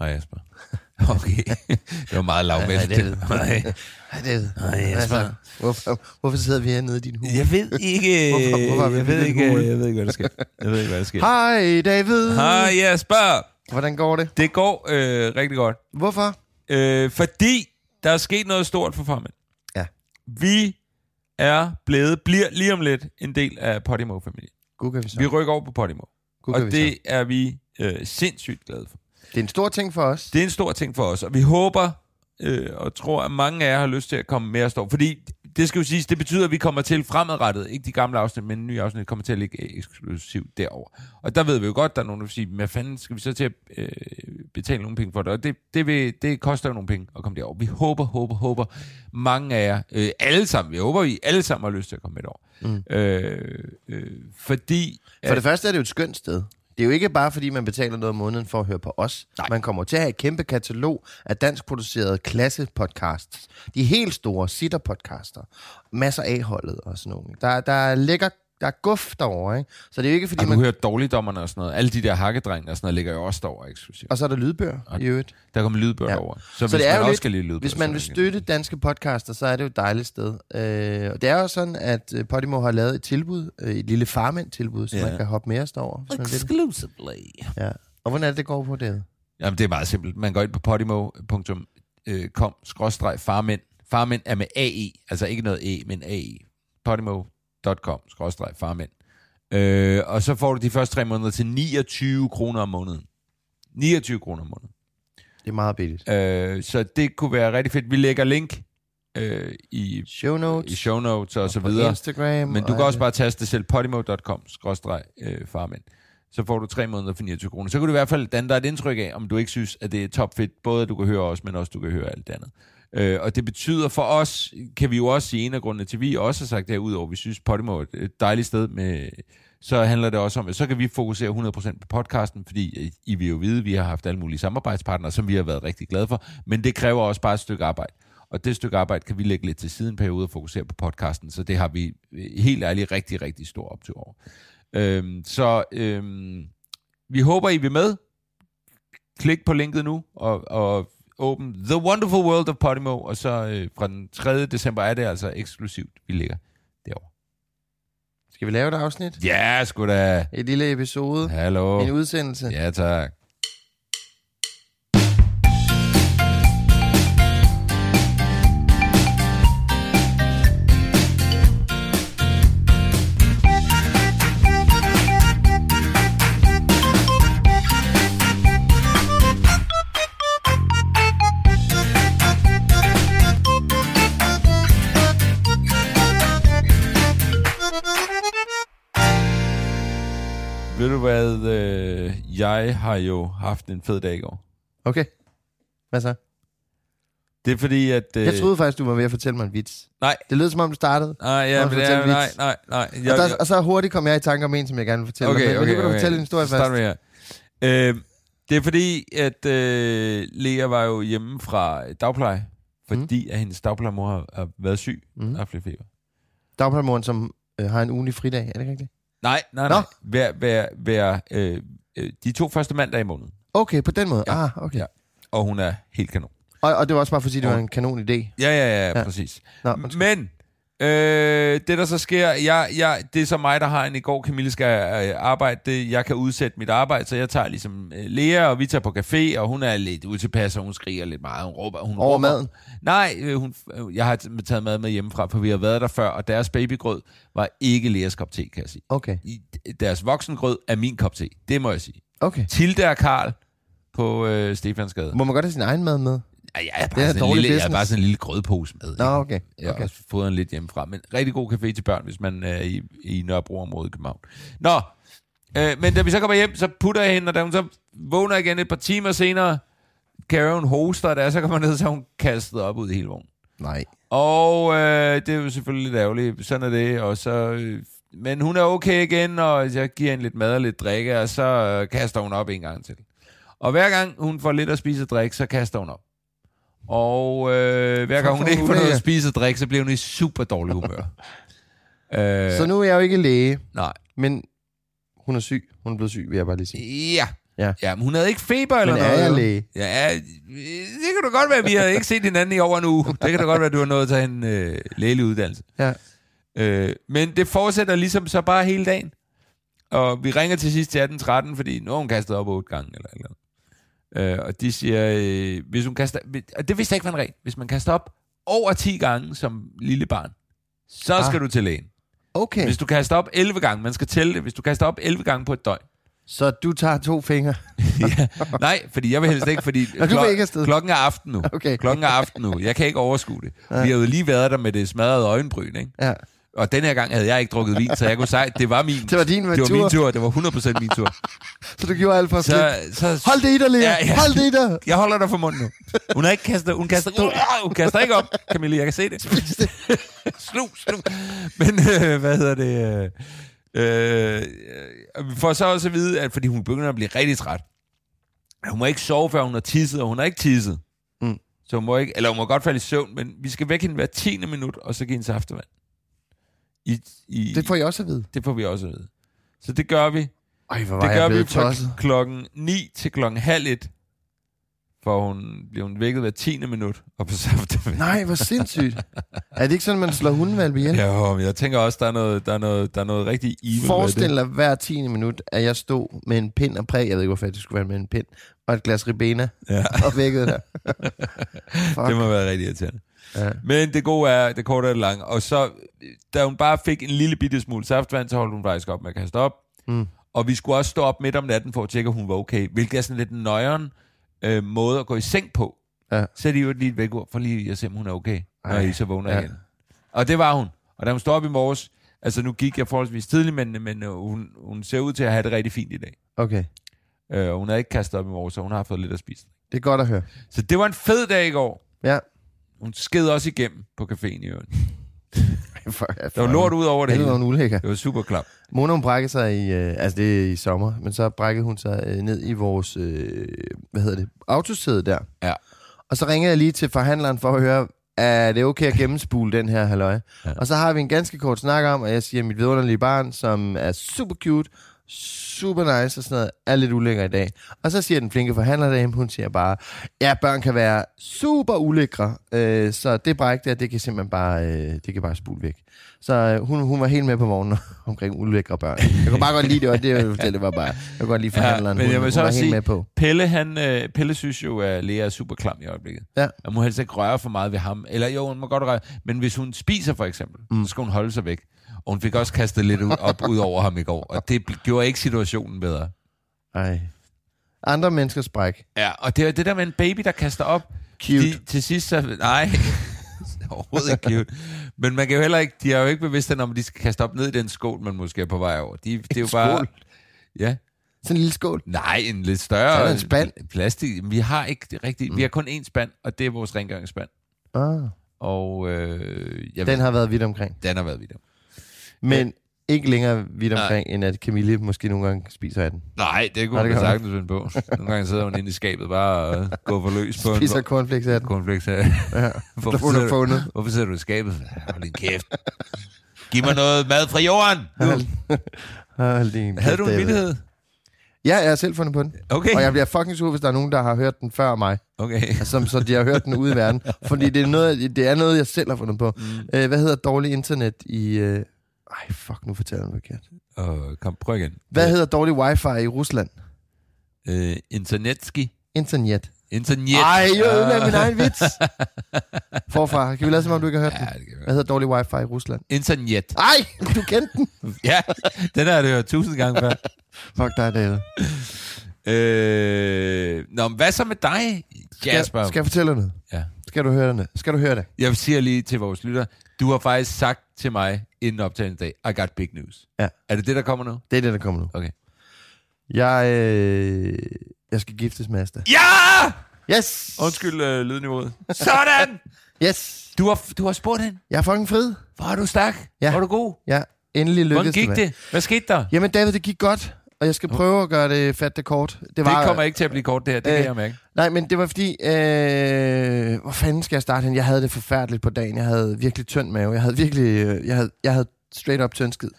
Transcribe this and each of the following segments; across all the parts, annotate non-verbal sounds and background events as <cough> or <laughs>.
Hej Jesper. <laughs> Okay, det var meget lavmældt. Hej, David. <laughs> Hej. David. Hej, Jesper. Altså, hvorfor, hvorfor sidder vi hernede i din hus? Jeg ved ikke, <laughs> Hvorfor- hvorfor vi jeg ved ikke, jeg ved ikke, hvad der sker. Jeg ved ikke, hvad der sker. Hej, David. Hej Jesper. Hvordan går det? Det går øh, rigtig godt. Hvorfor? Øh, fordi der er sket noget stort for farmand. Ja. Vi er blevet, bliver lige om lidt en del af Podimo-familien. Vi så. Vi rykker over på Podimo. Gud, Og kan vi det så. er vi øh, sindssygt glade for. Det er en stor ting for os. Det er en stor ting for os, og vi håber øh, og tror, at mange af jer har lyst til at komme med og stå. Fordi det skal jo siges, det betyder, at vi kommer til fremadrettet, ikke de gamle afsnit, men nye afsnit kommer til at ligge eksklusivt derover. Og der ved vi jo godt, der er nogen, der vil sige, hvad fanden skal vi så til at øh, betale nogle penge for det? Og det, det, vil, det koster jo nogle penge at komme derover. Vi håber, håber, håber, mange af jer, øh, alle sammen, vi håber, I alle sammen har lyst til at komme med derover. Mm. Øh, øh, fordi... For det første er det jo et skønt sted. Det er jo ikke bare, fordi man betaler noget om måneden for at høre på os. Nej. Man kommer til at have et kæmpe katalog af danskproducerede klassepodcasts. De helt store sitter-podcaster. Masser af holdet og sådan nogle. Der, der er lækker der er guf derovre, ikke? Så det er jo ikke, fordi Og du man... hører dårligdommerne og sådan noget. Alle de der hakkedrenge og sådan noget ligger jo også derovre eksklusivt. Og så er der lydbøger i øvrigt. Der kommer lydbøger Ja. over. Så, Så hvis det er man jo også lidt, skal lide lydbøger, hvis man vil støtte danske podcaster, så er det jo et dejligt sted. Øh, og det er jo sådan, at øh, Podimo har lavet et tilbud, øh, et lille farmand-tilbud, så Ja. man kan hoppe med os vil. Exclusively. Ja. Og hvordan er det, det går på det? Jamen, det er meget simpelt. Man går ind på podimo.com skråstreg farmænd. Farmænd er med AE, altså ikke noget E, men AE. podimo.com skråstreg farmænd. Øh, og så får du de første tre måneder til 29 kroner om måneden. 29 kroner om måneden. Det er meget billigt. Øh, så det kunne være rigtig fedt. Vi lægger link øh, i, Show notes. i show notes og, så på videre. Instagram. Men og du kan også bare taste selv podimo.com skråstreg øh. Så får du tre måneder for 29 kroner. Så kan du i hvert fald danne dig et indtryk af, om du ikke synes, at det er topfedt, både at du kan høre os, men også du kan høre alt det andet. Øh, og det betyder for os, kan vi jo også sige, en af grundene til, at vi også har sagt derudover, vi synes, Podimo er et dejligt sted, med, så handler det også om, at så kan vi fokusere 100% på podcasten, fordi øh, I vil jo vide, at vi har haft alle mulige samarbejdspartnere, som vi har været rigtig glade for, men det kræver også bare et stykke arbejde. Og det stykke arbejde kan vi lægge lidt til siden periode og fokusere på podcasten, så det har vi øh, helt ærligt rigtig, rigtig stor optur over. Øhm, så øhm, vi håber, I vil med. Klik på linket nu, og, og åbn The Wonderful World of Podimo, og så øh, fra den 3. december er det altså eksklusivt, vi ligger derovre. Skal vi lave et afsnit? Ja, sgu da. Et lille episode? Hallo. En udsendelse? Ja, tak. Ved du hvad, øh, jeg har jo haft en fed dag i går. Okay. Hvad så? Det er fordi, at... Øh, Jeg troede faktisk, du var ved at fortælle mig en vits. Nej, Det lød som om, du startede. nej, ja, men, ja, nej, nej, nej. Jeg, og, der, jeg, og så hurtigt kom jeg i tanke om en, som jeg gerne vil fortælle okay, dig. Men, okay, men nu kan okay. du fortælle en historie først. vi her. Øh, det er fordi, at øh, Lea var jo hjemme fra dagpleje, fordi mm. at hendes dagplejemor har, har været syg Mm. af feber. Dagplejemoderen, som øh, har en ugenlig fridag. Er det ikke rigtigt? Nej, nej, Nå. nej. Hver, hver, hver, øh, øh, de to første mandag i måneden. Okay, på den måde. Ja. Ah, okay. Ja. Og hun er helt kanon. Og, og det var også bare for at det var en kanon idé. Ja, ja, ja, Ja. ja. præcis. Nå, undskyld. Men Øh, det der så sker, jeg, jeg, det er så mig, der har en i går, Camille skal øh, arbejde, det, jeg kan udsætte mit arbejde, så jeg tager ligesom øh, Lea, og vi tager på café, og hun er lidt utilpas, og hun skriger lidt meget, hun råber. Hun Over råber. maden? Nej, øh, hun, øh, jeg har taget mad med hjemmefra, for vi har været der før, og deres babygrød var ikke Leas kop te, kan jeg sige. Okay. I, deres voksengrød er min kop te, det må jeg sige. Okay. Tilde og Karl på øh, Stefansgade. Må man godt have sin egen mad med? Ja, jeg er Det bare, er sådan en dårlig lille, jeg er bare sådan en lille grødpose med. Nå, ikke? okay. Jeg har okay. også fået en lidt hjemmefra. Men rigtig god café til børn, hvis man er i, i Nørrebro-området i København. Nå, øh, men da vi så kommer hjem, så putter jeg hende, og da hun så vågner igen et par timer senere, hun hoster, jeg så kommer ned, så er hun kastet op ud i hele vognen. Nej. Og øh, det er jo selvfølgelig lidt ærgerligt. Sådan er det. Og så, øh, men hun er okay igen, og jeg giver hende lidt mad og lidt drikke, og så øh, kaster hun op en gang til. Og hver gang hun får lidt at spise og drikke, så kaster hun op. Og øh, hver gang hun ikke får noget at spise og drikke, så bliver hun i super dårlig humør. øh, <laughs> Så nu er jeg jo ikke læge, Nej. men hun er syg. Hun er blevet syg, vil jeg bare lige sige. Ja. Ja. ja. men hun havde ikke feber eller Men er noget. jeg jo. læge? Ja, det kan du godt være. Vi har ikke set hinanden i over en uge. Det kan da godt være, at du har nået at tage en øh, lægelig uddannelse. Ja. Øh, men det fortsætter ligesom så bare hele dagen. Og vi ringer til sidst til 18.13, fordi nu har hun kastet op otte gange. Eller, eller. Øh, og de siger, øh, hvis hun kaster... Og det vidste jeg ikke var en regel. Hvis man kaster op over 10 gange som lille barn, så Ah. skal du til lægen. Okay, Hvis du kaster op 11 gange, man skal tælle det, hvis du kaster op 11 gange på et døgn. så du tager to fingre. <laughs> ja, nej, fordi jeg vil helst ikke, fordi Nå, vil ikke afsted. klokken er aften nu. Okay. Klokken er aften nu. Jeg kan ikke overskue det. Ja. Vi har jo lige været der med det smadrede øjenbryn, ikke? Ja. Og den her gang havde jeg ikke drukket vin, så jeg kunne sige, det var min. <laughs> Det var din det var min tur. Det var 100% min tur. <laughs> Så du gjorde alt for at Så, så, Hold det i dig, Lea. Ja, ja. Hold det i dig. Jeg holder dig for munden nu. Hun har ikke kastet, hun kaster, uh, <laughs> hun kaster ikke op, Camille, jeg kan se det. slug, slug. Men øh, hvad hedder det? Øh, øh, og vi får så også at vide, at fordi hun begynder at blive rigtig træt. Hun må ikke sove, før hun har tisset, og hun har ikke tisset. Mm. Så hun må ikke, eller hun må godt falde i søvn, men vi skal vække hende hver 10. minut, og så give hende saftevand. I, i, Det får jeg også at vide. det får vi også at vide. Så det gør vi. Ej, hvor var Det jeg gør vi fra tosset. klokken 9 til klokken halv et. For hun bliver hun vækket hver 10. minut og på saftevand. Nej, hvor sindssygt. er det ikke sådan, man slår hundevalpe ihjel? Ja, men jeg tænker også, der er noget, der er noget, der er noget rigtig evil Forestil dig hver 10. minut, at jeg stod med en pind og præg, jeg ved ikke, hvorfor det skulle være med en pind, og et glas ribena. Ja, og vækkede der. <laughs> Det må være rigtig irriterende. Ja. Men det gode er, det korte er det lange. Og så, da hun bare fik en lille bitte smule saftvand, så holdt hun faktisk op med at kaste op. Mm. Og vi skulle også stå op midt om natten for at tjekke, at hun var okay. Hvilket er sådan lidt en nøjeren øh, måde at gå i seng på. Ja. Så er de jo lige væk for lige at se, om hun er okay, når Ej. I så vågner Ja. igen. Og det var hun. Og da hun stod op i morges, altså nu gik jeg forholdsvis tidligt, men, men øh, hun, hun ser ud til at have det rigtig fint i dag. Okay, Øh, og hun havde ikke kastet op i morges, så hun har fået lidt at spise. det er godt at høre. Så det var en fed dag i går. Ja. Hun sked også igennem på caféen i øvrigt. <laughs> For, Der var lort ud over det Det var hele. en ulækker. Det var super klap. Mona, hun brækkede sig i, øh, altså det er i sommer, men så brækkede hun sig øh, ned i vores, øh, hvad hedder det, autosæde der. Ja. Og så ringede jeg lige til forhandleren for at høre, er det okay at gennemspule den her halløj? Ja. Og så har vi en ganske kort snak om, at jeg siger, at mit vidunderlige barn, som er super cute, super nice og sådan noget, er lidt ulækker i dag. Og så siger den flinke forhandler derhjemme, hun siger bare, ja, børn kan være super ulækre, øh, så det bræk der, det kan simpelthen bare, øh, det kan bare spule væk. Så øh, hun, hun var helt med på vognen <laughs> omkring ulækre børn. Jeg kunne bare godt lide det, og det, jeg fortælle, det var bare, jeg kunne godt lide forhandleren, men jeg hun, vil så hun var helt sige- med på. Pelle, han, øh, Pelle synes jo, at Lea er super klam i øjeblikket. Ja. Man må helst ikke røre for meget ved ham. Eller jo, hun må godt røre. Men hvis hun spiser for eksempel, mm. så skal hun holde sig væk. Og hun fik også kastet lidt op ud over ham i går. Og det gjorde ikke situationen bedre. Ej. Andre menneskers bræk. Ja, og det er det der med en baby, der kaster op. Cute. De, til sidst så... Nej, <laughs> overhovedet ikke cute. Men man kan jo heller ikke... De er jo ikke bevidste om, at de skal kaste op ned i den skål, man måske er på vej over. De, det er jo bare... skål? Ja. Sådan en lille skål. Nej, en lidt større... Så en spand. Plastik. Vi har ikke det rigtige... Mm. Vi har kun én spand, og det er vores rengøringsspand. Ah, Og øh, jeg den ved, har været vidt omkring. den har været vidt. Men ikke længere vidt Nej. omkring, end at Camille måske nogle gange spiser af den. Nej, det kunne Nej, det kan sagtens finde på. Nogle gange sidder hun inde i skabet bare og går for løs på Spiser en cornflakes af den. cornflakes. her. Ja. <laughs> Hvorfor, sidder du, fundet. hvorfor sidder du i skabet? Hold din kæft. Giv mig noget mad fra jorden. Hold din Havde du en kæft, vildhed? Ja, jeg har selv fundet på den. Okay. Og jeg bliver fucking sur, hvis der er nogen, der har hørt den før mig. Okay. Altså, som så de har hørt den ude i verden. <laughs> Fordi det er noget, det er noget jeg selv har fundet på. Mm. Øh, hvad hedder dårlig internet i... Øh... Ej, fuck, nu fortæller jeg noget forkert. Og kom, prøv igen. Hvad hedder dårlig wifi i Rusland? Øh, internetski. Internet. Internet. Ej, jeg ødelagde min egen vits. <laughs> Forfra, kan vi lade som om, du ikke har hørt den? Ja, det kan Hvad hedder dårlig wifi i Rusland? Internet. Ej, du kendte den. <laughs> Ja, den har du hørt tusind gange før. <laughs> Fuck dig, David. Øh, nå, men hvad så med dig, Jasper? Skal, skal jeg fortælle noget? Ja. Skal du høre det? Skal du høre det? Jeg siger lige til vores lytter, du har faktisk sagt til mig inden optagende dag, I got big news. Ja. Er det det, der kommer nu? Det er det, der kommer nu. Okay. Jeg, øh, jeg skal giftes med Asta. Ja! Yes! Undskyld øh, lydniveauet. <laughs> Sådan! Yes! Du har, du har spurgt hende. Jeg er fucking fed. Hvor er du stærk? Ja. Hvor er du god? Ja, endelig lykkedes Hvordan gik det? Hvad skete der? Jamen David, det gik godt, og jeg skal prøve at gøre det fat det kort. Det, Det kommer ikke til at blive kort, det her. Det Øh, kan jeg mærke. Nej, men det var fordi, øh, hvor fanden skal jeg starte hen? Jeg havde det forfærdeligt på dagen. Jeg havde virkelig tynd mave. Jeg havde virkelig, øh, jeg havde, jeg havde straight up tyndskid.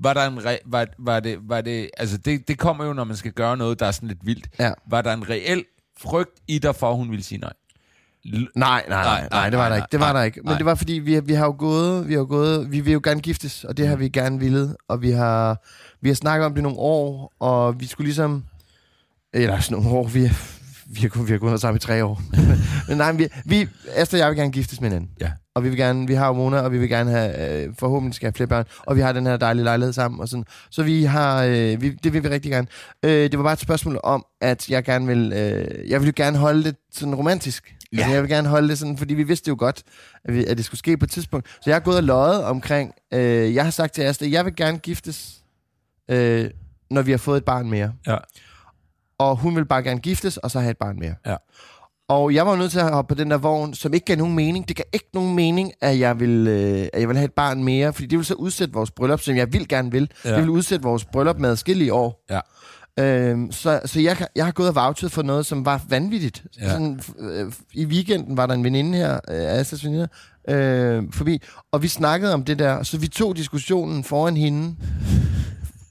Var der en re- var, var det, var det, altså det, det kommer jo, når man skal gøre noget, der er sådan lidt vildt. Ja. Var der en reel frygt i dig for, at hun ville sige nej? Nej, nej, nej, Nej, det var der ikke. Det var der ikke. Men det var fordi, vi, vi har jo gået, vi har gået, vi vil jo gerne giftes, og det har vi gerne ville, og vi har, vi har snakket om det nogle år, og vi skulle ligesom, eller sådan nogle år, vi, vi har, kun- vi har gået sammen i tre år. <laughs> men nej, vi, vi, Astrid og jeg vil gerne giftes med hinanden. Ja. Og vi vil gerne, vi har jo Mona, og vi vil gerne have, øh, forhåbentlig skal have flere børn, og vi har den her dejlige lejlighed sammen, og sådan. Så vi har, øh, vi, det vil vi rigtig gerne. Øh, det var bare et spørgsmål om, at jeg gerne vil, øh, jeg vil jo gerne holde det sådan romantisk. Ja. Altså, jeg vil gerne holde det sådan, fordi vi vidste jo godt, at, vi, at det skulle ske på et tidspunkt. Så jeg har gået og løjet omkring, øh, jeg har sagt til Astrid, jeg vil gerne giftes, øh, når vi har fået et barn mere. Ja. Og hun vil bare gerne giftes, og så have et barn mere. Ja. Og jeg var nødt til at hoppe på den der vogn, som ikke gav nogen mening. Det gav ikke nogen mening, at jeg vil, øh, at jeg vil have et barn mere, fordi det vil så udsætte vores bryllup, som jeg vil gerne vil. Ja. Det vil udsætte vores bryllup med adskillige år. Ja. Øhm, så så jeg, jeg har gået og vouchet for noget, som var vanvittigt. Ja. Sådan, øh, I weekenden var der en veninde her, øh, Astas veninde, øh, forbi, og vi snakkede om det der, så vi tog diskussionen foran hende.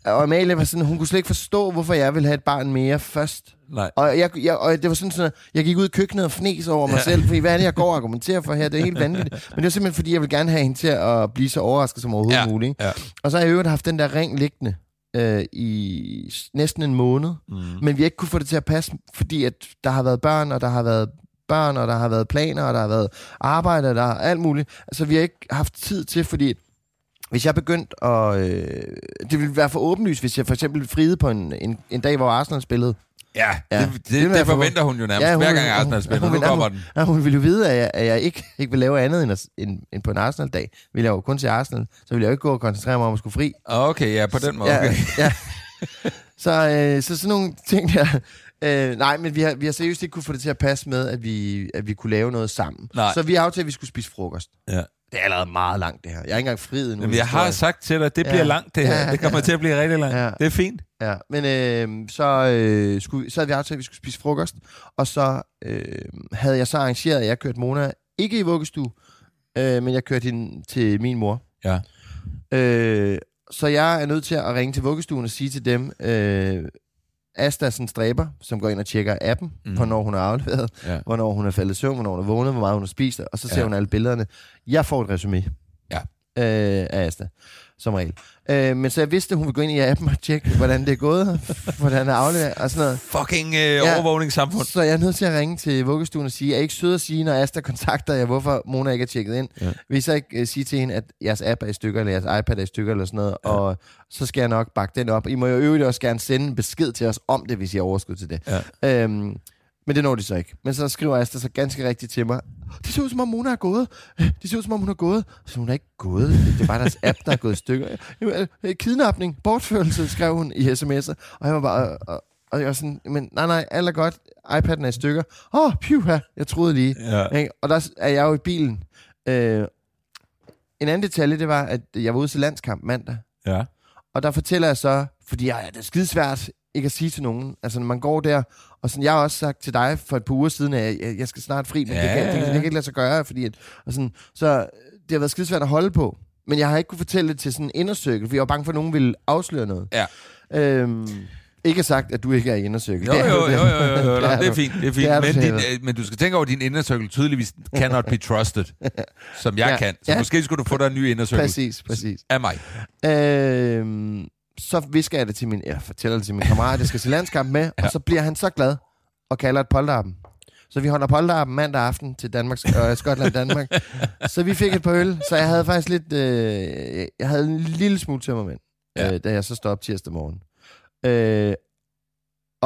Og Amalie var sådan, hun kunne slet ikke forstå, hvorfor jeg ville have et barn mere først. Nej. Og, jeg, jeg, og det var sådan, sådan, at jeg gik ud i køkkenet og fnes over mig ja. selv, fordi hvad er det, jeg går og argumenterer for her? Det er helt vanvittigt. <laughs> Men det var simpelthen, fordi jeg vil gerne have hende til at blive så overrasket som overhovedet Ja. muligt. Ja. Og så har jeg i øvrigt haft den der ring liggende øh, i næsten en måned, Mm. men vi har ikke kunne få det til at passe, fordi at der har været børn, og der har været børn, og der har været planer, og der har været arbejde, og der er alt muligt. Altså, vi har ikke haft tid til, fordi hvis jeg begyndte at... Øh, det ville være for åbenlyst, hvis jeg for eksempel friede på en, en, en dag, hvor Arsenal spillede. Ja, Ja, det, det, det det, forventer hun jo nærmest, Ja, hun hver gang Arsenal hun- spiller. hun Nu vil- kommer hun- den. Nej, hun ville jo vide, at jeg, at jeg ikke, ikke vil lave andet end, at, end, end på en Arsenal-dag. Vil jeg jo kun se Arsenal, så vil jeg jo ikke gå og koncentrere mig om at skulle fri. Okay, ja, på den måde. Okay. Ja, ja. Så, øh, så sådan nogle ting der... Øh, nej, men vi har, vi har seriøst ikke kunne få det til at passe med, at vi, at vi kunne lave noget sammen. Nej. Så vi har aftalt, at vi skulle spise frokost. Ja. Det er allerede meget langt, det her. Jeg er ikke engang friet nu. Jamen, jeg har sagt til dig, at det Ja. bliver langt, det her. Ja, Det kommer ja. til at blive rigtig langt. Ja. Det er fint. Ja, men øh, så, øh, skulle, så havde vi aftalt, at vi skulle spise frokost, og så øh, havde jeg så arrangeret, at jeg kørte Mona ikke i vuggestue, øh, men jeg kørte hende til min mor. Ja. Øh, så jeg er nødt til at ringe til vuggestuen og sige til dem, øh, Asta er sådan en stræber, som går ind og tjekker appen, mm. hvornår hun er afleveret, Ja. hvornår hun er faldet i søvn, hvornår hun er vågnet, hvor meget hun har spist, og så ser Ja. hun alle billederne. Jeg får et resume Ja. øh, af Asta, som regel. Øh, men så jeg vidste, at hun ville gå ind i appen og tjekke, hvordan det er gået, <laughs> hvordan det er afleveret, og sådan noget. Fucking øh, overvågningssamfund. Så jeg er nødt til at ringe til vuggestuen og sige, er I ikke søde at sige, når Asta kontakter jer, hvorfor Mona ikke er tjekket ind? Ja. Vil I så ikke uh, sige til hende, at jeres app er i stykker, eller jeres iPad er i stykker, eller sådan noget, ja. og så skal jeg nok bakke den op. I må jo øvrigt også gerne sende en besked til os om det, hvis I har overskud til det. Ja. Øhm, men det når de så ikke. Men så skriver Asta så ganske rigtigt til mig, det ser ud som om Mona er gået. Det ser ud som om hun er gået. Så hun er ikke gået. Det er bare deres app, der er gået i stykker. Øh, Kidnapning, bortførelse, skrev hun i sms'er. Og jeg var bare... Og, og jeg var sådan, men nej, nej, alt er godt. iPad'en er i stykker. Åh, oh, pyha, jeg troede lige. Ja. Og der er jeg jo i bilen. Øh, en anden detalje, det var, at jeg var ude til landskamp mandag. Ja. Og der fortæller jeg så, fordi jeg, det er skidesvært ikke at sige til nogen. Altså, når man går der, og sådan, jeg har også sagt til dig for et par uger siden, at jeg, jeg skal snart fri, men ja. det, kan, det, det kan ikke lade sig gøre, fordi at, og sådan, så det har været skidesvært at holde på. Men jeg har ikke kunne fortælle det til sådan en indercirkel, fordi jeg var bange for, at nogen ville afsløre noget. Ja. Øhm, Ikke sagt, at du ikke er i indercirkel. Jo, Det er jo, du. jo, jo, jo, jo, <laughs> Det er det er fint, det er Det fint. er du men, din, øh, men du skal tænke over, at din inner circle tydeligvis cannot be trusted, som jeg Ja, kan. Så ja. måske skulle du få dig en ny inner circle Præcis, præcis. af mig. Øhm, så visker jeg det til min, eller fortæller det til min kammerat, at jeg skal til landskamp med, ja. og så bliver han så glad og kalder et polterappen. Så vi holder polterappen mandag aften til Danmarks, øh, Skotland Danmark. så vi fik et par øl, så jeg havde faktisk lidt, øh, jeg havde en lille smule tømmermænd, ja. øh, da jeg så stod op tirsdag morgen. Øh,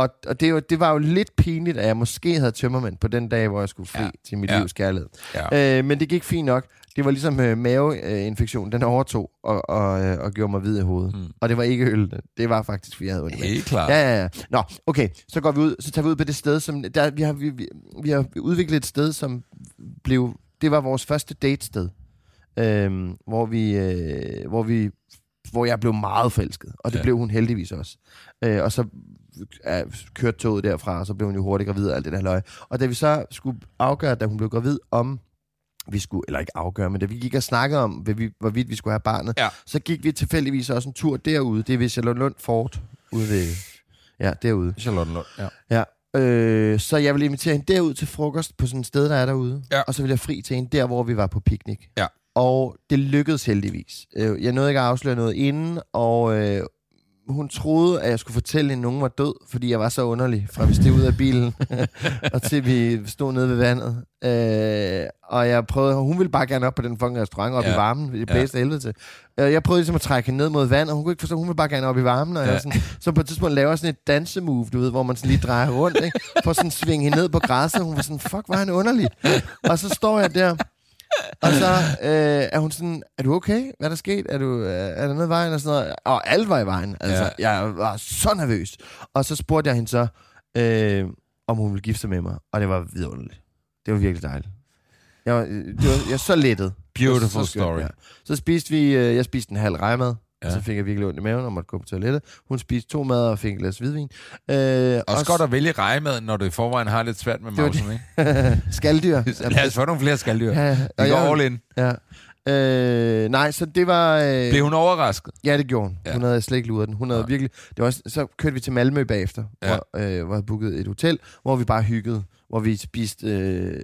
og og det, var, det var jo lidt pinligt, at jeg måske havde tømmermænd på den dag, hvor jeg skulle fri Ja. til mit Ja. livs kærlighed. Ja. Øh, men det gik fint nok. Det var ligesom øh, maveinfektion, den overtog og, og, øh, og gjorde mig hvid i hovedet. Mm. Og det var ikke øl. Det var faktisk, fordi jeg havde ondt. Helt klart. Ja, ja, ja. Nå, okay. Så går vi ud, så tager vi ud på det sted, som... Der, vi, har, vi, vi, vi har udviklet et sted, som blev... Det var vores første datested. Øhm, hvor vi... Øh, hvor vi hvor jeg blev meget forelsket, og det Ja. blev hun heldigvis også. Øh, og så kørte toget derfra, og så blev hun jo hurtigt gravid og alt det der løg. Og da vi så skulle afgøre, da hun blev gravid, om vi skulle, eller ikke afgøre, men da vi gik og snakkede om, hvad vi, hvorvidt vi skulle have barnet, Ja. så gik vi tilfældigvis også en tur derude. Det er ved Charlottenlund Fort, ude ved, ja, derude. Charlottenlund, ja. Ja. Øh, så jeg vil invitere hende derud til frokost på sådan et sted, der er derude. Ja. Og så vil jeg fri til hende der, hvor vi var på piknik. Ja. Og det lykkedes heldigvis. Øh, Jeg nåede ikke at afsløre noget inden, og øh, hun troede, at jeg skulle fortælle hende, at nogen var død, fordi jeg var så underlig, fra vi steg ud af bilen, <laughs> og til vi stod nede ved vandet. Øh, og jeg prøvede, hun ville bare gerne op på den fucking restaurant, op Ja. i varmen, det blæste ja. helvede til. Øh, Jeg prøvede ligesom at trække hende ned mod vandet, og hun kunne ikke forstå, hun ville bare gerne op i varmen, og ja. Jeg sådan, så på et tidspunkt laver sådan et dansemove, du ved, hvor man sådan lige drejer rundt, ikke? for sådan at svinge hende ned på græsset, hun var sådan, fuck, var han underlig. Og så står jeg der, og så øh, er hun sådan, er du okay? Hvad er der sket? Er, du, øh, er der noget i vejen? Og sådan noget. Og alt var i vejen. Altså, Ja. jeg var så nervøs. Og så spurgte jeg hende så, øh, om hun ville gifte sig med mig. Og det var vidunderligt. Det var virkelig dejligt. Jeg var, øh, det var, jeg var så lettet. Beautiful var så skønt, story. Ja. Så spiste vi, øh, jeg spiste en halv rejmad, ja. Ja. og så fik jeg virkelig ondt i maven og måtte gå på toilettet. Hun spiste to mad og fik et glas hvidvin. Øh, Også godt at vælge rejemaden, når du i forvejen har lidt svært med mausen, ikke? <laughs> skalddyr. Lad os få nogle flere skalddyr. Ja, Vi og går all in. Ja. Øh, nej, så det var... Øh, Blev hun overrasket? Ja, det gjorde hun. Ja. Ja. Hun havde slet ikke luret den. Hun havde Nej. virkelig... Det var også, så kørte vi til Malmø bagefter, Ja. ja. hvor, øh, hvor jeg booket et hotel, hvor vi bare hyggede, hvor vi spiste øh,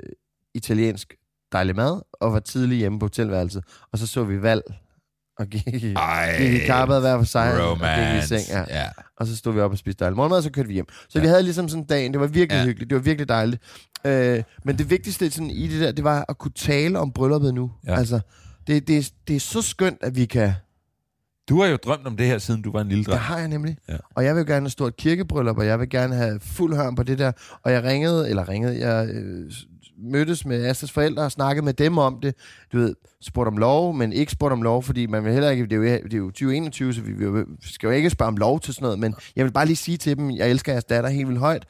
italiensk dejlig mad, og var tidlig hjemme på hotelværelset. Og så så vi valg, og gik, i- Ej. gik i kappet hver for sig, og gik i Romance. seng. Ja. ja. Og så stod vi op og spiste dejlig morgenmad, og så kørte vi hjem. Så ja. vi havde ligesom sådan dagen, det var virkelig ja. hyggeligt, det var virkelig dejligt. Øh, men det vigtigste sådan, i det der, det var at kunne tale om brylluppet nu. Ja. Altså, det, det, det er så skønt, at vi kan... Du har jo drømt om det her, siden du var en lille Det dreng. har jeg nemlig. Ja. Og jeg vil gerne have stort kirkebryllup, og jeg vil gerne have fuld hørm på det der. Og jeg ringede, eller ringede, jeg øh, mødtes med Astras forældre og snakkede med dem om det. Du ved, spurgte om lov, men ikke spurgte om lov, fordi man vil heller ikke, det er jo, det er jo 2021, så vi, vi skal jo ikke spørge om lov til sådan noget, men jeg vil bare lige sige til dem, jeg elsker jeres datter helt vildt højt.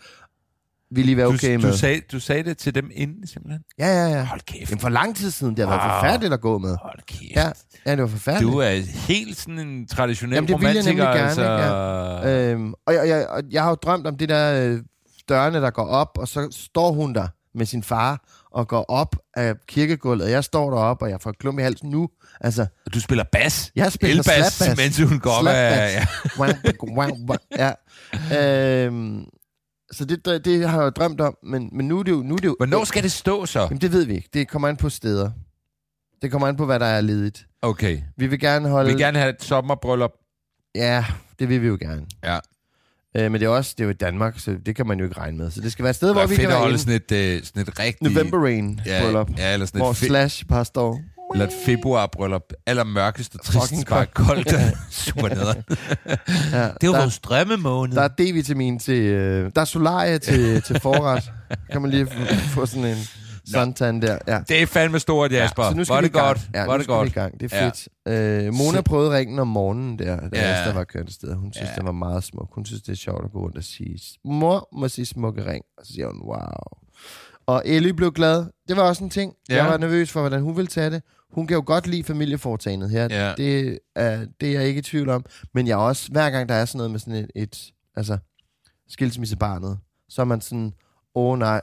Vil I være okay du, med? du, sagde, du sagde det til dem inden, simpelthen? Ja, ja, ja. Hold kæft. Jamen for lang tid siden, det har Wow. været forfærdeligt at gå med. Hold kæft. Ja, ja det var forfærdeligt. Du er helt sådan en traditionel Jamen, det vil jeg romantiker. nemlig altså, gerne, Øhm, og, jeg, jeg, og jeg har jo drømt om det der øh, dørene, der går op, og så står hun der med sin far og går op af kirkegulvet, og jeg står deroppe, og jeg får klump i halsen nu. Altså, Du spiller bas. jeg spiller Elbas, slapbass. mens hun går op af... Ja. <laughs> Ja. Øhm, så det, det har jeg jo drømt om, men, men nu er det jo... Nu er det jo Hvornår skal det stå så? Jamen, det ved vi ikke. Det kommer an på steder. Det kommer an på, hvad der er ledigt. Okay. Vi vil gerne holde... Vi vil gerne have et sommerbryllup. Ja, det vil vi jo gerne. Ja. Øh, men det er også det er jo i Danmark, så det kan man jo ikke regne med. Så det skal være et sted, Det hvor er vi kan være holde sådan et, øh, sådan et rigtigt... November Rain ja, bryllup, ja, eller sådan hvor et, fe- Slash bare står. eller et februarbryllup. Aller mørkest <laughs> og trist. Bare koldt. Super nederen. Ja, <laughs> Det var der, vores drømmemåned. der er D-vitamin til... Øh, der er solarie til, til forret. <laughs> kan man lige få sådan en suntan der. Ja. Det er fandme stort, Jasper. så nu skal var vi det i gang. godt. Ja, var nu det skal godt. vi i gang. Det er Ja. fedt. Øh, Mona prøvede ringen om morgenen der, da Ja. ja. der var kørt afsted. Hun synes, Ja. ja. det var meget smuk. Hun synes, det er sjovt at gå rundt og sige, mor må sige smukke ring. Og så siger hun, wow. Og Ellie blev glad. Det var også en ting. Ja. Jeg var nervøs for, hvordan hun ville tage det. Hun kan jo godt lide familieforetagendet her. Ja. Det, er, det er jeg ikke i tvivl om. Men jeg også, hver gang der er sådan noget med sådan et, et altså, skilsmissebarnet, så er man sådan, åh oh, nej,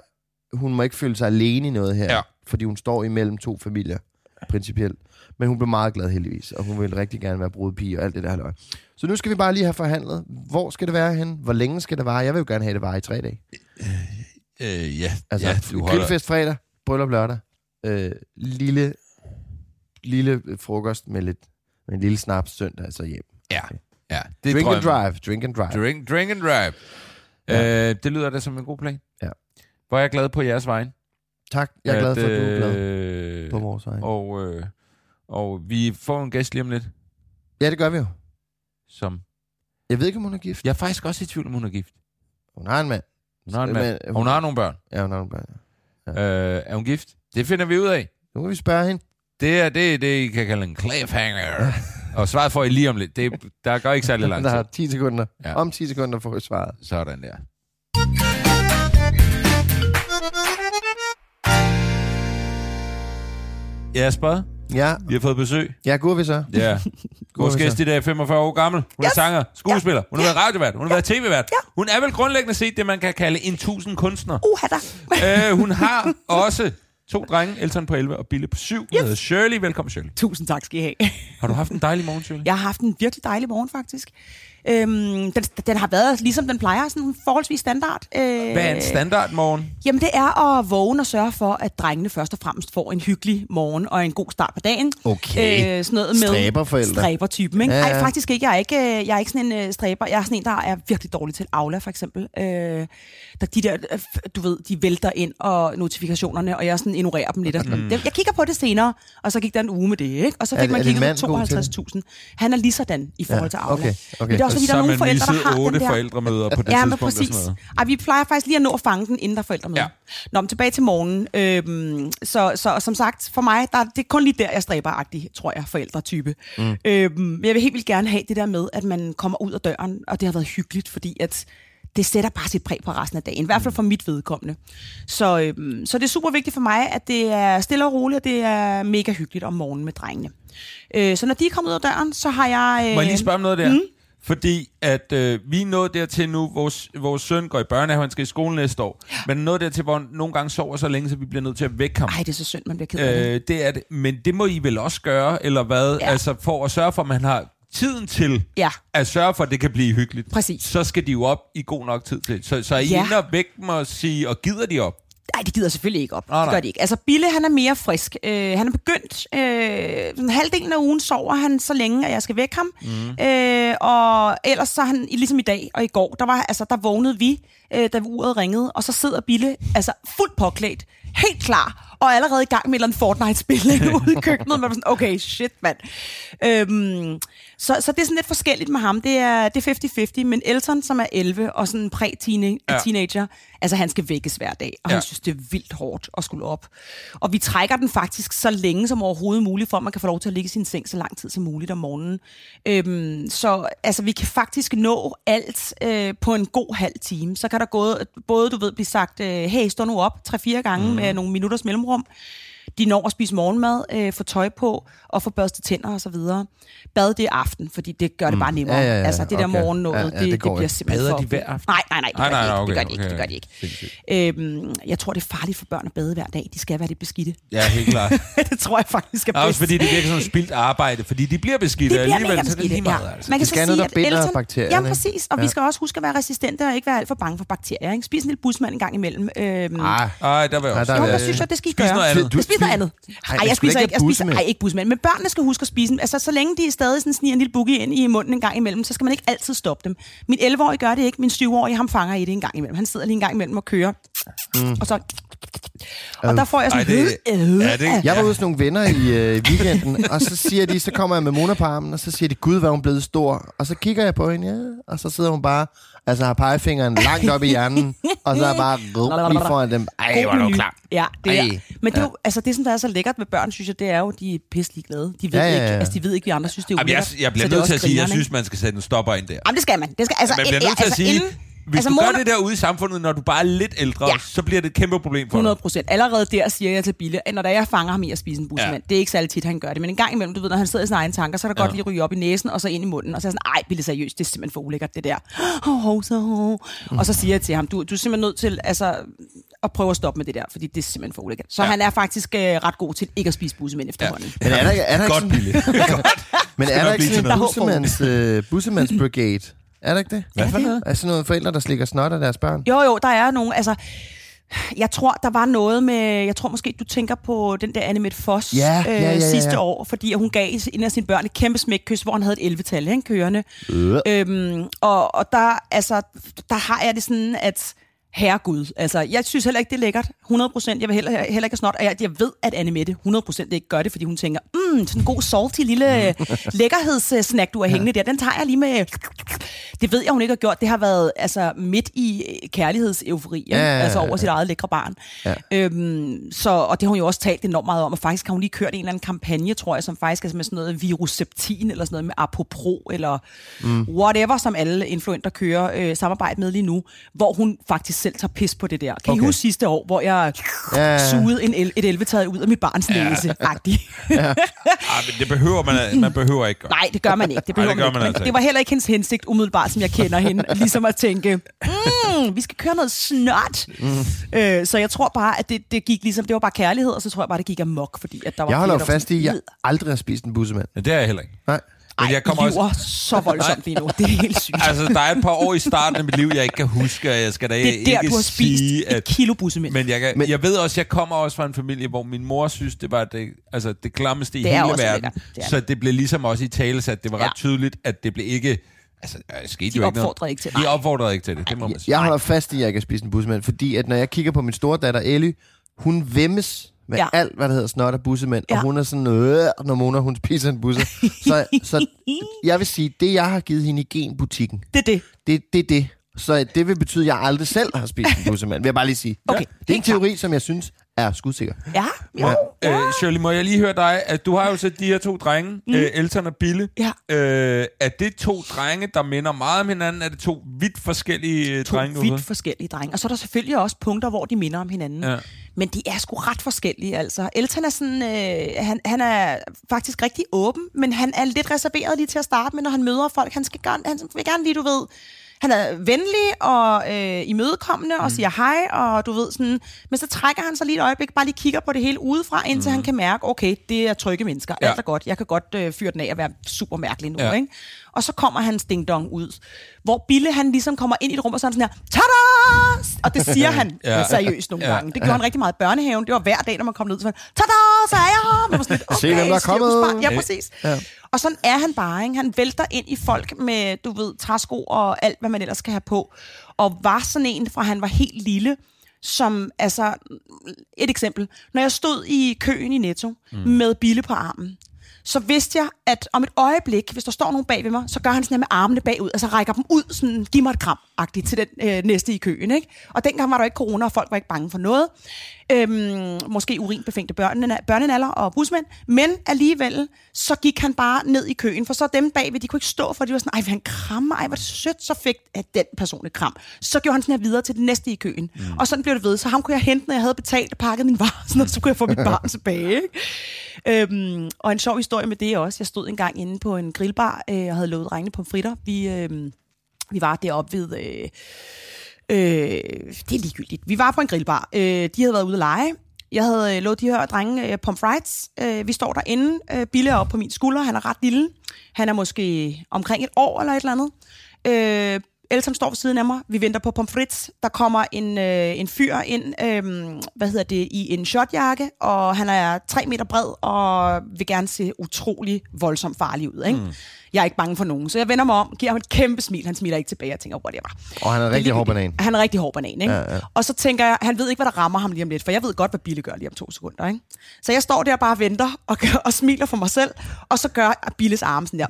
hun må ikke føle sig alene i noget her, Ja. fordi hun står imellem to familier. principielt. Men hun blev meget glad heldigvis, og hun ville rigtig gerne være brudepige og alt det der halløj. Så nu skal vi bare lige have forhandlet, hvor skal det være hen? Hvor længe skal det vare? Jeg vil jo gerne have, det varer i tre dage. Øh, ja, Altså, ja, ja, grillfest fredag, bryllup lørdag, øh, lille, lille frokost med, lidt, med en lille snaps søndag, altså hjem. Ja, ja. Det Drink and drive, drink and drive. Drink, drink and drive. Ja. Øh, det lyder da som en god plan. Ja. Hvor er jeg glad på jeres vejen. Tak, jeg er glad for, at du er glad øh, på vores vej. Og, øh, og vi får en gæst lige om lidt, Ja, det gør vi jo. som... Jeg ved ikke, om hun er gift. Jeg er faktisk også i tvivl, om hun er gift. Hun har en mand. Hun har en mand, og hun har nogle børn. Ja, hun har en børn. Øh, er hun gift? Det finder vi ud af. Nu kan vi spørge hende. Det er det, det I kan kalde en cliffhanger. <laughs> og svaret får I lige om lidt. Det, der går ikke særlig lang Der har tid. 10 sekunder. Ja. Ja. Om 10 sekunder får vi svaret. Sådan der. Jasper, Ja, vi har fået besøg. ja god vi så. Ja. <laughs> Vores gæst i dag er 45 år gammel. Hun er sanger, skuespiller. Hun har været radiovært. Hun har været tv-vært. Hun er vel grundlæggende set det, man kan kalde en tusind kunstner. Uha da. <laughs> øh, hun har også to drenge, Elton på 11 og Bille på 7. Hun hedder Shirley. Velkommen, Shirley. Tusind tak skal I have. Har du haft en dejlig morgen, Shirley? Jeg har haft en virkelig dejlig morgen, faktisk. Øhm, den, den har været, ligesom den plejer, sådan forholdsvis standard. Øh, Hvad er en standardmorgen? Jamen, det er at vågne og sørge for, at drengene først og fremmest får en hyggelig morgen og en god start på dagen. Okay. Øh, sådan noget med Stræberforældre. Stræbertypen, ikke? Ja, Ja, ja. Ej, faktisk ikke. Jeg er ikke, øh, jeg er ikke sådan en uh, stræber. Jeg er sådan en, der er virkelig dårlig til Aula, for eksempel. Øh, der de der, øh, du ved, de vælter ind og notifikationerne, og jeg sådan ignorerer dem lidt. Og sådan. Mm. Jeg kigger på det senere, og så gik der en uge med det, ikke? Og så Er fik det- man er kigget på mand god til 52.000. Han er lige sådan i forhold til Aula. okay, okay. Men det er også, fordi der er nogle forældre, der har otte den der... forældremøder på det Ja, tidspunkt. og præcis. sådan noget. Ej, vi plejer faktisk lige at nå at fange den, inden der er forældremøde. Ja. Ja. Nå, men tilbage til morgenen. Øhm, så, så som sagt, for mig, der, det er kun lige der, jeg stræber tror jeg, forældretype. Mm. Øhm, men jeg vil helt vildt gerne have det der med, at man kommer ud af døren, og det har været hyggeligt, fordi at det sætter bare sit præg på resten af dagen. I hvert fald for mit vedkommende. Så, øhm, så det er super vigtigt for mig, at det er stille og roligt, og det er mega hyggeligt om morgenen med drengene. Øh, så når de er kommet ud af døren, så har jeg... Øh, Må jeg lige spørge om noget der? Mm. Fordi at øh, vi er nået dertil nu, vores, vores søn går i børnehave, han skal i skole næste år. Men er nået dertil, hvor han nogle gange sover så længe, så vi bliver nødt til at vække ham. Ej, det er så synd, man bliver ked af det. Øh, det er det. Men det må I vel også gøre, eller hvad? Ja. Ja. Altså for at sørge for, at man har tiden til Ja. at sørge for, at det kan blive hyggeligt. Præcis. Så skal de jo op i god nok tid til. Så, så er I Ja. inde og vække dem og sige, og gider de op? Nej, det gider selvfølgelig ikke op. Nej, det gør de ikke. Altså, Bille, han er mere frisk. Øh, han er begyndt... Øh, sådan halvdelen af ugen sover han så længe, at jeg skal vække ham. Mm. Øh, og ellers så han, ligesom i dag og i går, der, var, altså, der vågnede vi, øh, da uret ringede, og så sidder Bille altså, fuldt påklædt, helt klar, og er allerede i gang med et eller andet Fortnite-spil <laughs> ude i køkkenet. Man var sådan, okay, shit, mand. Øhm, så, så det er sådan lidt forskelligt med ham. Det er, det er 50-50, men Elton, som er 11 og sådan en præ-teenager, altså han skal vækkes hver dag, og ja. Ja. han synes, det er vildt hårdt at skulle op. Og vi trækker den faktisk så længe som overhovedet muligt, for at man kan få lov til at ligge i sin seng så lang tid som muligt om morgenen. Øhm, så altså, vi kan faktisk nå alt øh, på en god halv time. Så kan der gå, både, du ved, blive sagt, øh, hey, stå nu op, tre-fire gange mm. med nogle minutters mellemrum. De når at spise morgenmad, øh, få tøj på og få børstet tænder og så videre. Bad det aften, fordi det gør det bare nemmere. Ja, ja, ja, altså det der okay. morgennået, Ja, ja, det, det det, bliver ikke. simpelthen Bader for... de hver aften? Nej, nej, nej, det Nej, gør nej, de ikke. okay, det gør de ikke. okay. Det gør de ikke. Øhm, jeg tror, det er farligt for børn at bade hver dag. De skal være lidt beskidte. Ja, helt klart. <laughs> det tror jeg faktisk er Også bedst. fordi det virker som spildt arbejde, fordi de bliver beskidte det bliver alligevel, mega så det er lige beskidte. meget. Ja. Altså. Man kan Det så skal sige, der at Elton, bakterierne, Ja, præcis. Og vi skal også huske at være resistente og ikke være alt for bange for bakterier. Ikke? Spis en lille busmand en gang imellem. Øhm, Ah, der vil jeg Nej, også. der Jo, er- der synes jeg, det skal I Spis gøre. noget andet. Jeg spiser noget andet. Ej, Nej, jeg skulle spiser ikke jeg spiser, ej, ikke busmænd. Men børnene skal huske at spise dem. Altså, så længe de stadig sådan sniger en lille boogie ind i munden en gang imellem, så skal man ikke altid stoppe dem. Min 11-årige gør det ikke. Min 7-årige, ham fanger i det en gang imellem. Han sidder lige en gang imellem og kører. Mm. Og så... Og der får jeg sådan... Ej, det- øh, øh, Ja, det- Jeg var ude hos nogle venner i øh, weekenden, <laughs> og så siger de, så kommer jeg med Mona på armen, og så siger de, gud, hvad er hun blevet stor. Og så kigger jeg på hende, ja, og så sidder hun bare, altså har pegefingeren langt op i hjernen, og så er bare rup, lige foran dem. Ej, hvor er du klar. Ja, det er. Ej. Men det, er jo, altså, det, som der er så lækkert ved børn, synes jeg, det er jo, de er pisselig glade. De ved, Ja, ja, ja. Ikke, altså, de ved ikke, vi andre synes, det er Jamen, jeg, ulækkert. jeg bliver er nødt til at sige, at jeg synes, man skal sætte en stopper ind der. Jamen, det skal man. Det skal, altså, Man bliver nødt til at altså, sige, hvis altså, du gør det der ude i samfundet, når du bare er lidt ældre, Ja. så bliver det et kæmpe problem for 100 dig. procent. Allerede der siger jeg til Bille, at når der jeg fanger ham i at spise en busmand, Ja. ja. det er ikke særlig tit, han gør det, men en gang imellem, du ved, når han sidder i sine egne tanker, så er der Ja. godt lige ryge op i næsen, og så ind i munden, og så er sådan, ej, Bille, seriøst, det er simpelthen for ulækkert, det der. <gasps> Oh, oh, så, oh. Og så siger jeg til ham, du, du er simpelthen nødt til, altså, at prøve at stoppe med det der, fordi det er simpelthen for ulækkert. Så ja. han er faktisk øh, ret god til ikke at spise bussemænd efterhånden. Men er der, er der ikke Godt, sådan, Billy. <laughs> men er der ikke sådan en bussemands, øh, bussemands brigade? Er der ikke det? Hvad for noget? Altså nogle forældre, der slikker snot af deres børn? Jo, jo, der er nogle, altså... Jeg tror, der var noget med... Jeg tror måske, du tænker på den der Anne Mette Foss Ja, ja, ja, ja, sidste ja. år, fordi hun gav en af sine børn et kæmpe smækkys, hvor han havde et 11-tal ikke, kørende. Øh. Øhm, og, og der, altså, der har jeg det sådan, at herregud, altså, jeg synes heller ikke, det er lækkert, 100% Jeg vil heller, heller ikke have snot, og jeg, jeg ved, at Anne Mette 100% ikke gør det, fordi hun tænker, mm, sådan en god salty lille <laughs> lækkerhedssnack, du har hængende der, den tager jeg lige med... Det ved jeg, hun ikke har gjort. Det har været altså, midt i kærlighedseufori, ja, Ja, ja, ja, altså over ja. sit eget lækre barn. Ja. Øhm, så, og det har hun jo også talt enormt meget om, og faktisk har hun lige kørt en eller anden kampagne, tror jeg, som faktisk er med sådan noget viruseptin, eller sådan noget med apopro, eller mm. whatever, som alle influenter kører øh, samarbejde med lige nu, hvor hun faktisk selv tager pis på det der. Kan okay. I huske sidste år, hvor jeg Ja, ja, ja. sugede en el- et elvetag ud af mit barns næse? agtigt Ah, men det behøver man, man behøver ikke gøre. Nej, det gør man ikke. Det, behøver det gør man man ikke. altså det var heller ikke hendes hensigt, umiddelbart, som jeg kender hende. <laughs> Ligesom at tænke, mm, vi skal køre noget snot. Mm. Øh, så jeg tror bare, at det, det gik ligesom, det var bare kærlighed, og så tror jeg bare, det gik amok, fordi at der var Jeg holder flere, fast i, at jeg aldrig har spist en bussemand. Men det er jeg heller ikke. Nej. Men Ej, jeg kommer også... så <laughs> voldsomt lige nu. Det er helt sygt. Altså, der er et par år i starten af mit liv, jeg ikke kan huske, og jeg skal da det er ikke der, du har spist sige, et at... kilo bussemænd. Men jeg, kan, Men- jeg ved også, jeg kommer også fra en familie, hvor min mor synes, det var det, altså det klammeste i Det hele verden. Det Så det blev ligesom også i tale at det var ret Ja. tydeligt, at det blev ikke... Altså, der skete De jo ikke noget. opfordrede ikke til det. De opfordrede ikke til det, det må man sige. Jeg holder fast i, at jeg kan spise en bussemand, fordi at når jeg kigger på min store datter Ellie, hun vemmes med Ja. alt, hvad der hedder snot og bussemænd, ja. Og hun er sådan, øh, når Mona, hun spiser en busse. så, så <laughs> jeg vil sige, det jeg har givet hende i genbutikken, Det er det. det, det er det. Så det vil betyde, at jeg aldrig selv har spist en <laughs> bussemand, vil jeg bare lige sige. Okay, Det er en teori, som jeg synes er skudsikker. Ja, jo. Øh, Shirley, må jeg lige høre dig, at du har jo set de her to drenge, mm. øh, Elton og Bille. Ja. Øh, er det to drenge, der minder meget om hinanden? Er det to vidt forskellige øh, to drenge? du vidt forskellige drenge. Og så er der selvfølgelig også punkter, hvor de minder om hinanden. Ja. Men de er sgu ret forskellige, altså. Elton er sådan, øh, han, han er faktisk rigtig åben, men han er lidt reserveret lige til at starte med, når han møder folk. Han, skal gerne, han vil gerne lige, du ved, han er venlig og øh, imødekommende og siger hej, og du ved sådan, men så trækker han sig lige et øjeblik, bare lige kigger på det hele udefra, indtil mm. han kan mærke, okay, det er trygge mennesker, Ja. alt er godt, jeg kan godt øh, fyre den af og være super mærkelig nu, Ja. ikke? Og så kommer hans ding dong ud, hvor Bille han ligesom kommer ind i et rum, og så han sådan her, tada! Og det siger han <laughs> Ja. seriøst nogle Ja. gange. Det gjorde han rigtig meget i børnehaven. Det var hver dag, når man kom ned, så han, tada, så er jeg her. Man var sådan lidt, okay, Se, hvem der er kommet. Ja, præcis. Ja. Og sådan er han bare, ikke? Han vælter ind i folk med, du ved, træsko og alt, hvad man ellers skal have på. Og var sådan en, fra han var helt lille, som, altså, et eksempel. Når jeg stod i køen i Netto mm. med Bille på armen, så vidste jeg, at om et øjeblik, hvis der står nogen bag ved mig, så gør han sådan her med armene bagud, altså rækker dem ud, sådan, giv mig et kram agtigt til den øh, næste i køen. Ikke? Og dengang var der ikke corona, og folk var ikke bange for noget. Øhm, måske urinbefængte børnene, børnenaller og busmænd, men alligevel, så gik han bare ned i køen, for så dem bagved, de kunne ikke stå for, de var sådan, ej, han kramme, ej, hvor det sødt, så fik at den person et kram. Så gjorde han sådan her videre til den næste i køen, mm. og sådan blev det ved, så ham kunne jeg hente, når jeg havde betalt og pakket min varer, sådan, noget, så kunne jeg få mit barn <laughs> tilbage. Ikke? Øhm, og en sjov historie med det også, jeg stod engang inde på en grillbar, øh, og havde lovet drengene på fritter. Vi, øh, vi var deroppe ved... Øh, Øh, det er ligegyldigt. Vi var på en grillbar. Øh, de havde været ude at lege. Jeg havde øh, lovet de her drenge øh, pomfrites. Øh, vi står derinde. Øh, Bille er oppe på min skulder. Han er ret lille. Han er måske omkring et år eller et eller andet. Øh, Elton står ved siden af mig. Vi venter på pomfrits. Der kommer en, øh, en fyr ind, øh, hvad hedder det, i en shotjakke, og han er tre meter bred og vil gerne se utrolig voldsomt farlig ud. Ikke? Mm. Jeg er ikke bange for nogen, så jeg vender mig om, giver ham et kæmpe smil. Han smiler ikke tilbage, og tænker, whatever. Og han er en rigtig hård banan. Han er en rigtig hård banan, ikke? Ja, ja. Og så tænker jeg, han ved ikke, hvad der rammer ham lige om lidt, for jeg ved godt, hvad Bille gør lige om to sekunder, ikke? Så jeg står der og bare og venter og, og smiler for mig selv, og så gør Billes arme sådan der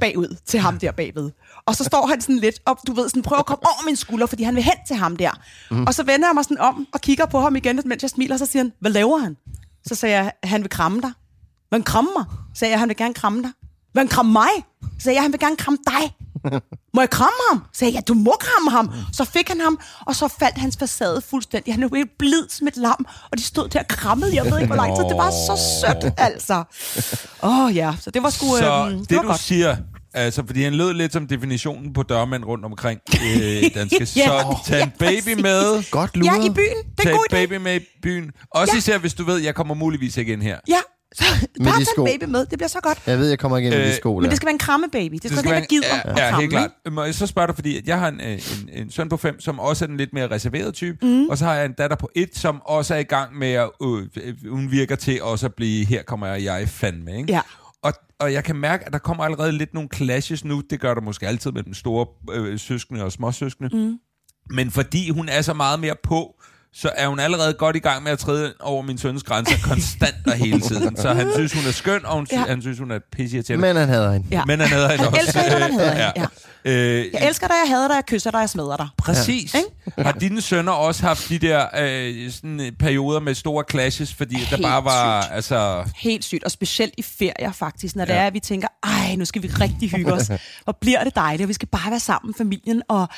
bagud til ham der bagved. Og så står han sådan lidt og du ved, sådan prøver at komme over min skulder, fordi han vil hen til ham der. Mm. Og så vender jeg mig sådan om og kigger på ham igen, mens jeg smiler, og så siger han, hvad laver han? Så sagde jeg, han vil kramme dig. Han kramme mig? Sagde jeg, han vil gerne kramme dig. Vil han kramme mig? Så sagde jeg, han vil gerne kramme dig. Må jeg kramme ham? Så sagde jeg, ja, du må kramme ham. Så fik han ham, og så faldt hans facade fuldstændig. Han er jo helt blid som et lam, og de stod der og krammede. Jeg ved ikke, hvor lang tid. Det var så sødt, altså. Åh oh, ja, så det var sgu... Så øhm, det, det, var du godt. siger, Altså, fordi han lød lidt som definitionen på dørmænd rundt omkring øh, <laughs> danske. Ja, Så tag en ja, baby præcis. med. Godt luret. Ja, i byen. Det er Tag en baby med i byen. Også Ja. især, hvis du ved, jeg kommer muligvis ikke ind her. Ja, så Med <laughs> bare tag sko. baby med. Det bliver så godt. Jeg ved, jeg kommer igen med de Øh, sko Men det skal være en krammebaby. Det skal, skal være en, der gider ja, at ja, kramme, helt klart. Må jeg så spørge dig, fordi at jeg har en, øh, en, en søn på fem, som også er den lidt mere reserverede type, mm. og så har jeg en datter på et, som også er i gang med at, øh, øh, hun virker til også at blive, her kommer jeg, jeg fandme, ikke? Ja. Og, og jeg kan mærke, at der kommer allerede lidt nogle clashes nu. Det gør der måske altid med den store øh, søskende og småsøskende. Mm. Men fordi hun er så meget mere på, så er hun allerede godt i gang med at træde over min søns grænser <laughs> konstant og hele tiden. Så han synes, hun er skøn, og hun, Ja. ja. han synes, hun er pisse Men han hader hende. Ja. Men han havde hende Han også. elsker han hader hende, ja. Øh, Jeg elsker dig, jeg hader dig, jeg kysser dig, jeg smadrer dig. Præcis. Ja. Har dine sønner også haft de der øh, sådan, øh, perioder med store clashes, fordi der Helt bare var... sygt. Altså, Helt sygt, og specielt i ferier faktisk, når det Ja. er, at vi tænker, ej, nu skal vi rigtig hygge os. Hvor bliver det dejligt, og vi skal bare være sammen, familien, og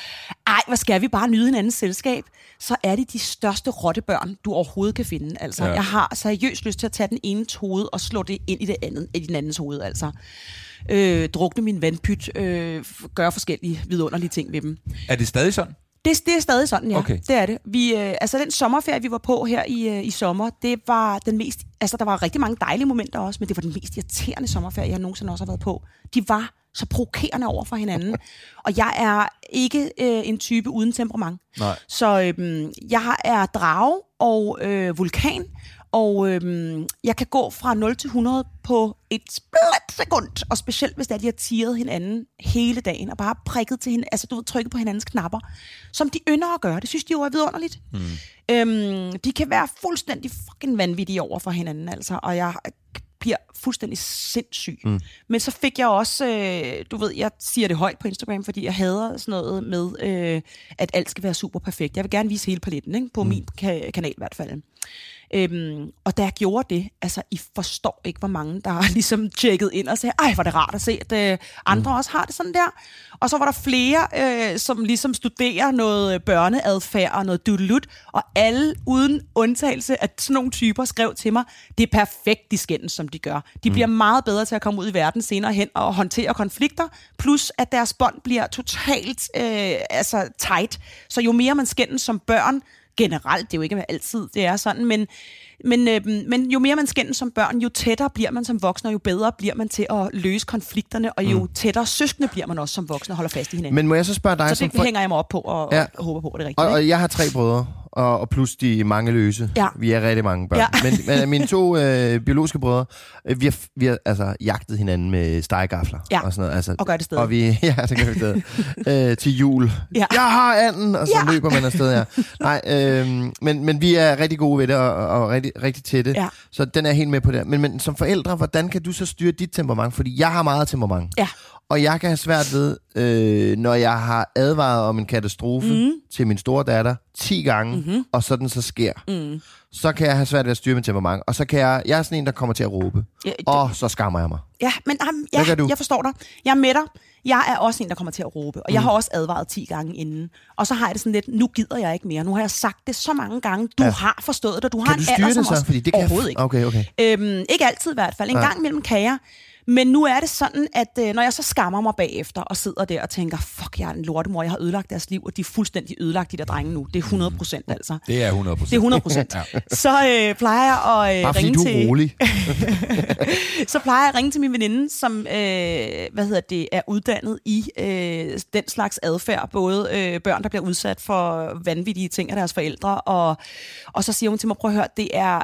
ej, hvor skal vi bare nyde hinandens selskab. Så er det de største rottebørn, du overhovedet kan finde. Altså, Ja. jeg har seriøst lyst til at tage den ene hoved og slå det ind i det andet, i den andens hoved, altså. Øh, drukne min vandpyt, øh, gøre forskellige vidunderlige ting ved dem. er det stadig sådan? Det, det er stadig sådan, ja. Okay. Det er det. Vi, øh, altså den sommerferie, vi var på her i, øh, i sommer, det var den mest... Altså der var rigtig mange dejlige momenter også, men det var den mest irriterende sommerferie, jeg nogensinde også har været på. De var så provokerende over for hinanden. <laughs> Og jeg er ikke øh, en type uden temperament. Nej. Så øh, jeg er drage og øh, vulkan, og øh, jeg kan gå fra 0 til 100 på et split sekund, og specielt hvis det er, de har tiret hinanden hele dagen, og bare prikket til hende, altså du ved, trykket på hinandens knapper, som de ynder at gøre. Det synes de jo er vidunderligt. Mm. Øhm, de kan være fuldstændig fucking vanvittige over for hinanden, altså, og jeg bliver fuldstændig sindssyg. Mm. Men så fik jeg også, øh, du ved, jeg siger det højt på Instagram, fordi jeg hader sådan noget med, øh, at alt skal være super perfekt. Jeg vil gerne vise hele paletten, ikke? på mm. min ka- kanal i hvert fald. Øhm, og da jeg gjorde det, altså I forstår ikke, hvor mange, der har <laughs> ligesom tjekket ind og sagde, ej, hvor er det rart at se, at øh, andre mm. også har det sådan der. Og så var der flere, øh, som ligesom studerer noget børneadfærd og noget dudelut, og alle uden undtagelse af sådan nogle typer skrev til mig, det er perfekt, de skændes, som de gør. De mm. bliver meget bedre til at komme ud i verden senere hen og håndtere konflikter, plus at deres bånd bliver totalt øh, altså tight. Så jo mere man skændes som børn, generelt, det er jo ikke altid, det er sådan, men, men, øh, men jo mere man skændes som børn, jo tættere bliver man som voksne, og jo bedre bliver man til at løse konflikterne, og jo mm. tættere søskende bliver man også som voksne og holder fast i hinanden. Men må jeg så spørge dig så som det hænger jeg mig op på, og, Ja. og håber på, at det er rigtigt. Og, og jeg har tre brødre, og, og plus de mange løse. Ja. Vi er rigtig mange børn. Ja. Men, men mine to <laughs> øh, biologiske brødre, øh, vi har, vi har altså jagtet hinanden med stegegafler Ja. og sådan noget. Altså, Og gør det stadig. Og vi, <laughs> ja, det gør vi stadig. øh, til jul. Ja. Jeg har anden, og så Ja. løber man afsted, ja. Nej, øh, men, men vi er rigtig gode ved det, og, og, rigtig, rigtig tætte. Ja. Så den er helt med på der. Men, men som forældre, hvordan kan du så styre dit temperament? Fordi jeg har meget temperament. Ja. Og jeg kan have svært ved, øh, når jeg har advaret om en katastrofe Mhm. mm. til min store datter 10 gange, mm-hmm. og så den så sker, mm. så kan jeg have svært ved at styre mit temperament. Og så kan jeg, jeg er sådan en, der kommer til at råbe. Ja, det- Og så skammer jeg mig. Ja, men um, ja, du? jeg forstår dig. Jeg er med dig. Jeg er også en, der kommer til at råbe, og jeg har også advaret 10 gange inden. Og så har jeg det sådan lidt, nu gider jeg ikke mere. Nu har jeg sagt det så mange gange. Du Ja. ja. har forstået det, du har Kan en du styre alder, det så? også... Fordi det kan jeg Overhovedet ikke. Okay, okay. Øhm, ikke altid i hvert fald. En Nej. gang imellem kan jeg. Men nu er det sådan, at øh, når jeg så skammer mig bagefter og sidder der og tænker, fuck, jeg er en lortemor, jeg har ødelagt deres liv, og de er fuldstændig ødelagt, de der drenge nu. Det er 100 procent altså. Det er 100% Det er 100 procent. ja. Så øh, plejer jeg at øh, Bare ringe du er til... rolig. <laughs> så plejer jeg at ringe til min veninde, som øh, hvad hedder det, er uddannet i øh, den slags adfærd. Både øh, børn, der bliver udsat for vanvittige ting af deres forældre, og, og så siger hun til mig, prøv at høre, det er,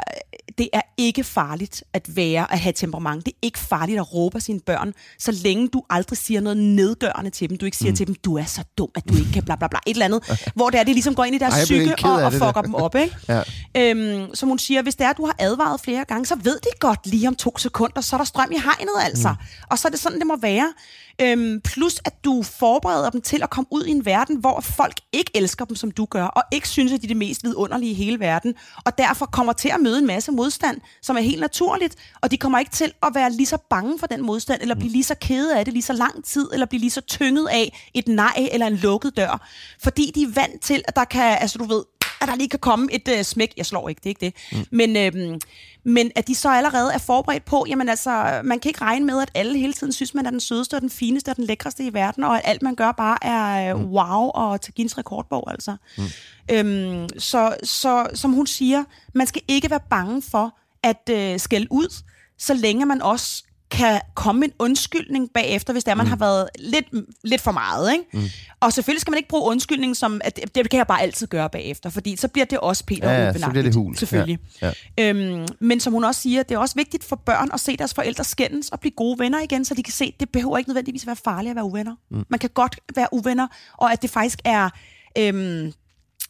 det er ikke farligt at være, at have temperament. Det er ikke farligt at råbe af sine børn, så længe du aldrig siger noget nedgørende til dem. Du ikke siger mm. til dem, du er så dum, at du ikke kan bla bla bla. Et eller andet, <laughs> hvor det er, det ligesom går ind i deres Ej, psyke og, og fucker der. dem op. Ikke? <laughs> Ja. Øhm, som hun siger, hvis det er, at du har advaret flere gange, så ved de godt lige om to sekunder, så er der strøm i hegnet altså. Mm. Og så er det sådan, det må være. Øhm, plus, at du forbereder dem til at komme ud i en verden, hvor folk ikke elsker dem, som du gør, og ikke synes, at de er det mest vidunderlige i hele verden, og derfor kommer til at møde en masse modstand, som er helt naturligt, og de kommer ikke til at være lige så bange for den modstand, eller blive lige så kede af det lige så lang tid, eller blive lige så tynget af et nej eller en lukket dør, fordi de er vant til, at der kan, altså du ved, at der lige kan komme et øh, smæk. Jeg slår ikke, det er ikke det. Mm. Men, øh, men at de så allerede er forberedt på, jamen altså, man kan ikke regne med, at alle hele tiden synes, man er den sødeste og den fineste og den lækreste i verden, og at alt man gør bare er øh, wow og til Guinness rekordbog, altså. Mm. Øhm, så, så som hun siger, man skal ikke være bange for at øh, skælde ud, så længe man også kan komme en undskyldning bagefter, hvis det er, man mm. har været lidt, lidt for meget. Ikke? Mm. Og selvfølgelig skal man ikke bruge undskyldning som, at det, det kan jeg bare altid gøre bagefter, fordi så bliver det også Peter Ja, ja, så bliver det hul. Selvfølgelig. Ja, Øhm, men som hun også siger, det er også vigtigt for børn at se deres forældre skændes og blive gode venner igen, så de kan se, at det behøver ikke nødvendigvis at være farligt at være uvenner. Mm. Man kan godt være uvenner, og at det faktisk er... Øhm,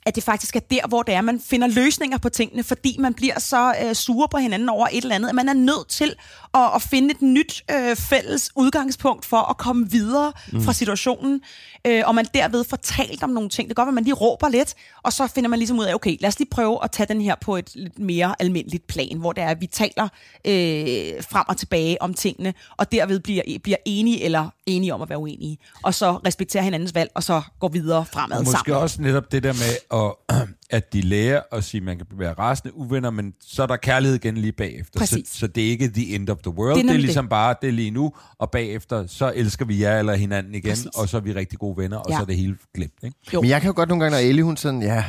at det faktisk er der, hvor det er, man finder løsninger på tingene, fordi man bliver så øh, sure på hinanden over et eller andet, at man er nødt til at, at finde et nyt øh, fælles udgangspunkt for at komme videre mm. fra situationen, øh, og man derved får talt om nogle ting. Det kan godt at man lige råber lidt, og så finder man ligesom ud af, okay, lad os lige prøve at tage den her på et lidt mere almindeligt plan, hvor det er, at vi taler øh, frem og tilbage om tingene, og derved bliver, bliver enige eller enige om at være uenige, og så respektere hinandens valg, og så gå videre fremad måske sammen. også netop det der med, at, <clears throat> at de lærer at sige, at man kan være rasende uvenner, men så er der kærlighed igen lige bagefter. Præcis. Så, så det er ikke the end of the world. Det er Det er, det ligesom bare, det er lige nu, og bagefter, så elsker vi jer eller hinanden igen, Præcis. og så er vi rigtig gode venner, og Ja. så er det hele glemt. Ikke? Jo. Men jeg kan jo godt nogle gange, når Ellie, hun sådan, ja,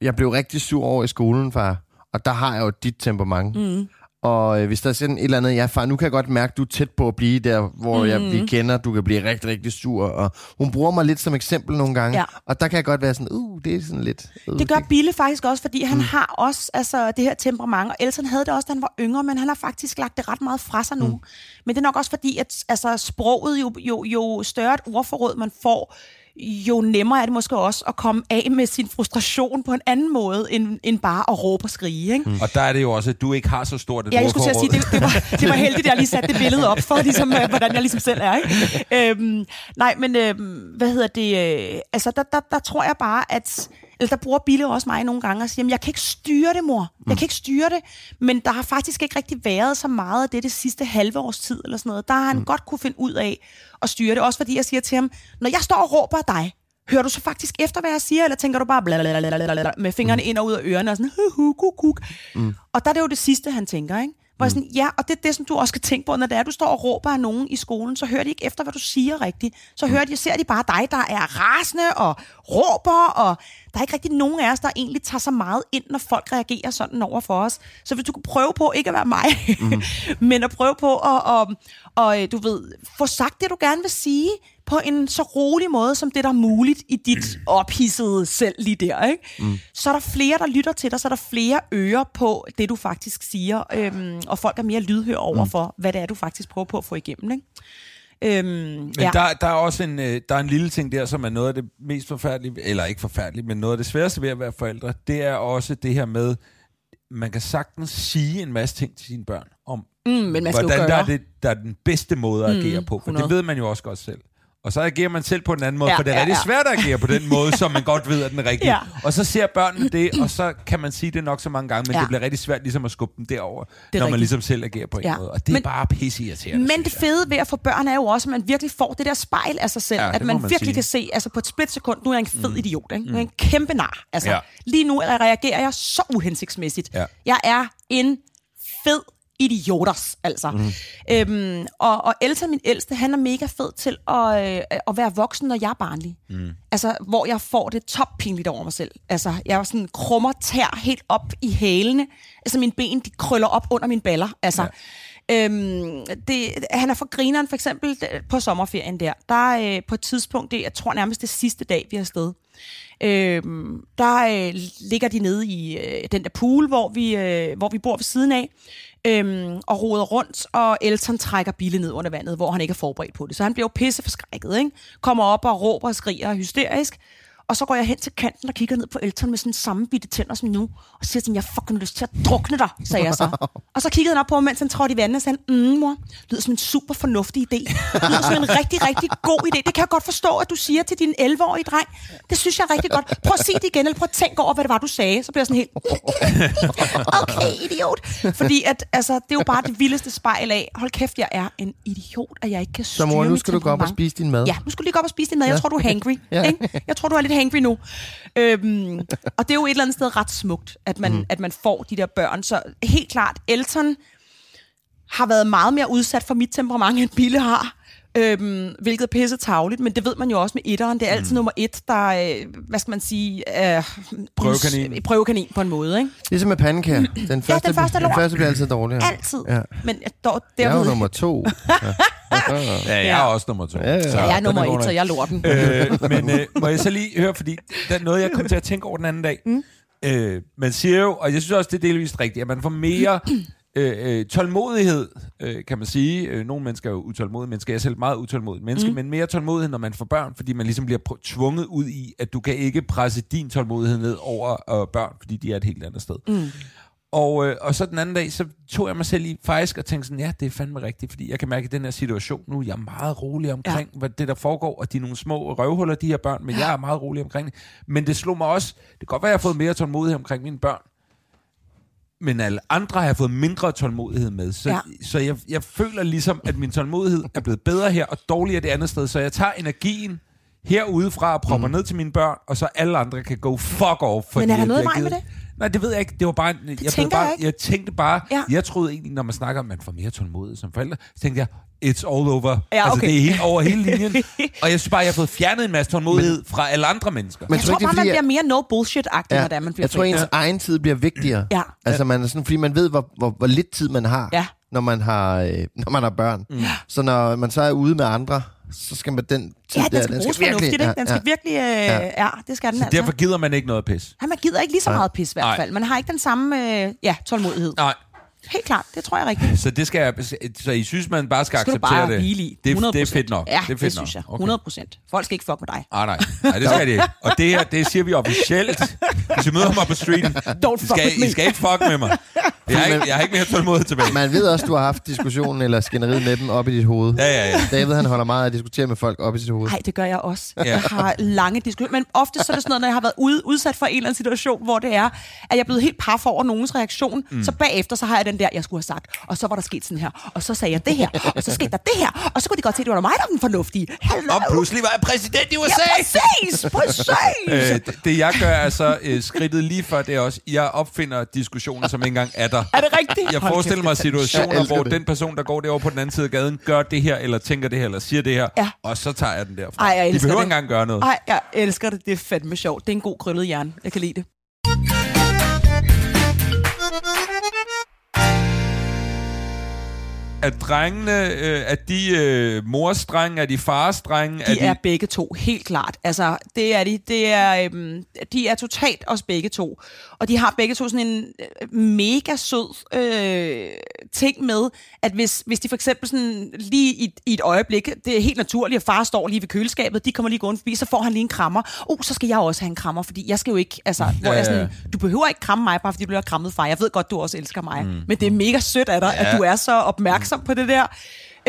jeg blev rigtig sur over i skolen, far. Og der har jeg jo dit temperament. Mm. Og øh, hvis der er sådan et eller andet, ja far, nu kan jeg godt mærke, du er tæt på at blive der, hvor mm. jeg, vi kender, du kan blive rigtig, rigtig sur. Og hun bruger mig lidt som eksempel nogle gange. Ja. Og der kan jeg godt være sådan, uh, det er sådan lidt... Uh, Det gør Bille faktisk også, fordi han mm. har også altså, det her temperament, og Elton havde det også, da han var yngre, men han har faktisk lagt det ret meget fra sig nu. Mm. Men det er nok også fordi, at altså, sproget, jo, jo, jo større et ordforråd man får, jo nemmere er det måske også at komme af med sin frustration på en anden måde, end, end bare at råbe og skrige. Ikke? Mm. Og der er det jo også, at du ikke har så stort et Ja, jeg skulle til at sige, det, det, var, det var heldigt, at jeg lige satte det billede op for, ligesom, øh, hvordan jeg ligesom selv er. Ikke? Øhm, nej, men øhm, hvad hedder det? Øh, altså, der, der, der tror jeg bare, at... Eller der bruger Bille også mig nogle gange og siger, "Jamen, jeg kan ikke styre det, mor. Jeg kan ikke styre det. Men der har faktisk ikke rigtig været så meget af det det sidste halve års tid, eller sådan noget. Der har han mm. godt kunne finde ud af at styre det. Også fordi jeg siger til ham, når jeg står og råber af dig, Hører du så faktisk efter, hvad jeg siger, eller tænker du bare blablabla med fingrene ind og ud af ørerne og sådan, hu, hu, kuk, kuk. Mm. Og der er det jo det sidste, han tænker, ikke? Hvor jeg sådan, ja, og det er det, som du også skal tænke på, når det er, du står og råber af nogen i skolen, så hører de ikke efter, hvad du siger rigtigt. Så hører de, ser de bare dig, der er rasende og råber, og der er ikke rigtig nogen af os, der egentlig tager så meget ind, når folk reagerer sådan over for os. Så hvis du kunne prøve på ikke at være mig, mm. <laughs> men at prøve på at, og, og, du ved, få sagt det, du gerne vil sige, på en så rolig måde, som det der er muligt i dit <clears throat> ophidsede selv lige der. Ikke? Mm. Så er der flere, der lytter til dig, så er der flere ører på det, du faktisk siger, øhm, og folk er mere lydhør over mm. for, hvad det er, du faktisk prøver på at få igennem. Ikke? Øhm, Men ja. der, der er også en, øh, der er en lille ting der, som er noget af det mest forfærdelige, eller ikke forfærdelige, men noget af det sværeste ved at være forældre, det er også det her med, man kan sagtens sige en masse ting til sine børn om, mm, men man skal hvordan jo der gøre. er, det, der er den bedste måde at agere på. For 100. det ved man jo også godt selv. Og så agerer man selv på en anden måde, Ja, for det er ja, rigtig ja. svært at agere på den måde, som man godt ved er den rigtige. Ja. Og så ser børnene det, og så kan man sige det nok så mange gange, men Ja. det bliver rigtig svært ligesom at skubbe dem derover, når man rigtigt. ligesom selv agerer på en Ja. måde. Og det er Men- bare pisse irriterende. Men det fede ved at få børn er jo også, at man virkelig får det der spejl af sig selv. Ja, at man, man virkelig sige. kan se, altså på et splitsekund, nu er jeg en fed mm. idiot. Ikke? Nu er jeg en kæmpe nar. Altså, ja. Lige nu reagerer jeg så uhensigtsmæssigt. Ja. Jeg er en fed idioters, altså. Mm. Øhm, og, og Elton, min ældste, han er mega fed til at, øh, at være voksen, når jeg er barnlig. Mm. Altså, hvor jeg får det toppinligt over mig selv. Altså, jeg er sådan krummer tær helt op i hælene. Altså, mine ben, de krøller op under mine baller. Altså, ja. Øhm, det, han er for grineren for eksempel øh, på sommerferien der. Der er øh, på et tidspunkt, det, jeg tror nærmest det sidste dag, vi er afsted. Øhm, der øh, ligger de nede i øh, den der pool, hvor vi, øh, hvor vi bor ved siden af, øhm, og roder rundt, og Elton trækker Bille ned under vandet, hvor han ikke er forberedt på det. Så han bliver jo pisse forskrækket, ikke? Kommer op og råber og skriger hysterisk. Og så går jeg hen til kanten og kigger ned på Elton med sådan samme bitte tænder som nu, og siger sådan, jeg fucking lyst til at drukne dig, sagde jeg så. <laughs> og så kiggede han op på mig, mens han trådte i vandet, og sagde, mm, mor, lyder som en super fornuftig idé. Lyder som en rigtig, rigtig god idé. Det kan jeg godt forstå, at du siger til din 11-årige dreng. Det synes jeg er rigtig godt. Prøv at sige det igen, eller prøv at tænke over, hvad det var, du sagde. Så bliver jeg sådan helt, <laughs> okay, idiot. Fordi at, altså, det er jo bare det vildeste spejl af, hold kæft, jeg er en idiot, at jeg ikke kan styre Så mor, nu skal du gå op og spise din mad. Ja, nu skal du lige gå op og spise din mad. Jeg tror, du er hangry. Ja. Ikke? Jeg tror, du er lidt hangry nu. Øhm, og det er jo et eller andet sted ret smukt, at man, mm. at man får de der børn. Så helt klart, Elton har været meget mere udsat for mit temperament, end Bille har. Øhm, hvilket er pisse tavligt, men det ved man jo også med etteren. Det er altid mm. nummer et, der, øh, hvad skal man sige... Øh, Prøvekanin. us- Prøvekanin på en måde, ikke? Ligesom med pandekager. Den første, den første den første bliver altid dårligere. Altid. Ja. Men dog, Jeg er jo nummer to. <laughs> Ja, <laughs> jeg er også nummer to. Ja, ja. Så ja, jeg er den nummer et, så jeg er lorten. <laughs> øh, men øh, må jeg så lige høre, fordi der er noget, jeg kom til at tænke over den anden dag. Mm. Øh, man siger jo, og jeg synes også, det er delvist rigtigt, at man får mere <clears throat> øh, øh, tålmodighed, øh, kan man sige. Øh, nogle mennesker er jo utålmodige mennesker. Jeg er selv et meget utålmodig menneske, mm. men mere tålmodighed, når man får børn, fordi man ligesom bliver tvunget ud i, at du kan ikke presse din tålmodighed ned over øh, børn, fordi de er et helt andet sted. Mm. Og, øh, og så den anden dag, så tog jeg mig selv i faktisk og tænkte sådan, ja, det er fandme rigtigt, fordi jeg kan mærke, at den her situation nu, jeg er meget rolig omkring, ja. hvad det der foregår, og de er nogle små røvhuller, de her børn, men jeg er meget rolig omkring det. Men det slog mig også, det kan godt være, at jeg har fået mere tålmodighed omkring mine børn, men alle andre har jeg fået mindre tålmodighed med. Så, ja. Ja. så jeg, jeg føler ligesom, at min tålmodighed er blevet bedre her, og dårligere det andet sted. Så jeg tager energien herudefra og propper mm. ned til mine børn, og så alle andre kan go fuck off. Men er der noget vejen med det? Nej, det ved jeg ikke. Det var bare... Jeg, blev tænker bare jeg ikke. jeg tænkte bare... Ja. Jeg troede egentlig, når man snakker om, at man får mere tålmodighed som forældre, så tænkte jeg, it's all over. Ja, Altså, okay. det er helt over hele linjen. <laughs> og jeg synes bare, jeg har fået fjernet en masse tålmodighed fra alle andre mennesker. Men jeg tror tror ikke, det bare, man bliver mere no bullshit-agtig, Ja, når det er, man bliver jeg tror, ens forældre. egen tid bliver vigtigere. Ja. Altså, man er sådan, fordi man ved, hvor, hvor, hvor lidt tid man har, Ja. når, man har øh, når man har børn. Mm. Så når man så er ude med andre, så skal man den tid Ja, der, den skal bruges fornuftigt, ikke? Den skal virkelig... Øh, ja. det skal den Så altså. derfor gider man ikke noget pis. Ja, man gider ikke lige så meget pis i hvert Nej. fald. Man har ikke den samme øh, ja, tålmodighed. Nej. Helt klart, det tror jeg rigtigt. Så det skal jeg, så I synes, man bare skal, skal du acceptere bare det? hvile i. Det, 100%. det er fedt nok. Ja, det, er fedt det synes jeg. nok. 100 procent. Folk skal ikke fuck med dig. Ah, nej. nej, det skal de ikke. Og det her, det siger vi officielt. Hvis I møder mig på streeten, Don't I fuck skal, with me. I skal ikke fuck med mig. Jeg har ikke, jeg har ikke mere tålmodighed tilbage. Man ved også, du har haft diskussionen eller skænderiet med dem op i dit hoved. Ja, ja, ja. David, han holder meget af at diskutere med folk op i sit hoved. Nej, det gør jeg også. Ja. Ja. Jeg har lange diskussioner. Men ofte så er det sådan noget, når jeg har været ude, udsat for en eller anden situation, hvor det er, at jeg er blevet helt paf over nogens reaktion. Mm. Så bagefter, så har jeg den der, jeg skulle have sagt. Og så var der sket sådan her. Og så sagde jeg det her. Og så skete der det her. Og så kunne de godt se, at det var mig, der var den fornuftige. Hallo. Og pludselig var jeg præsident i Ja, USA! præcis! Præcis! Øh, det, det jeg gør er så øh, skridtet lige før det er også, jeg opfinder diskussioner, som ikke engang er der. Er det rigtigt? Jeg forestiller mig er situationer, hvor det. den person, der går derovre på den anden side af gaden, gør det her, eller tænker det her, eller siger det her, Ja. og så tager jeg den derfra. Ej, jeg De behøver det. ikke engang gøre noget. Ej, jeg elsker det. Det er fandme sjovt. Det er en god krøllet hjerne. Jeg kan lide det. Er drengene, øh, er de øh, mors drenge, er de fars drenge? De er, er begge to, helt klart. Altså, det er de. Det er, øhm, de er totalt os begge to. Og de har begge to sådan en øh, mega sød øh, ting med, at hvis, hvis de for eksempel sådan lige i, i et øjeblik, det er helt naturligt, at far står lige ved køleskabet, de kommer lige gående forbi, så får han lige en krammer. Oh, så skal jeg også have en krammer, fordi jeg skal jo ikke, altså, hvor Ja, jeg ja, sådan, du behøver ikke kramme mig, bare fordi du bliver krammet far. Jeg ved godt, du også elsker mig. Mm. Men det er mega sødt af dig, ja. at du er så opmærksom på det der.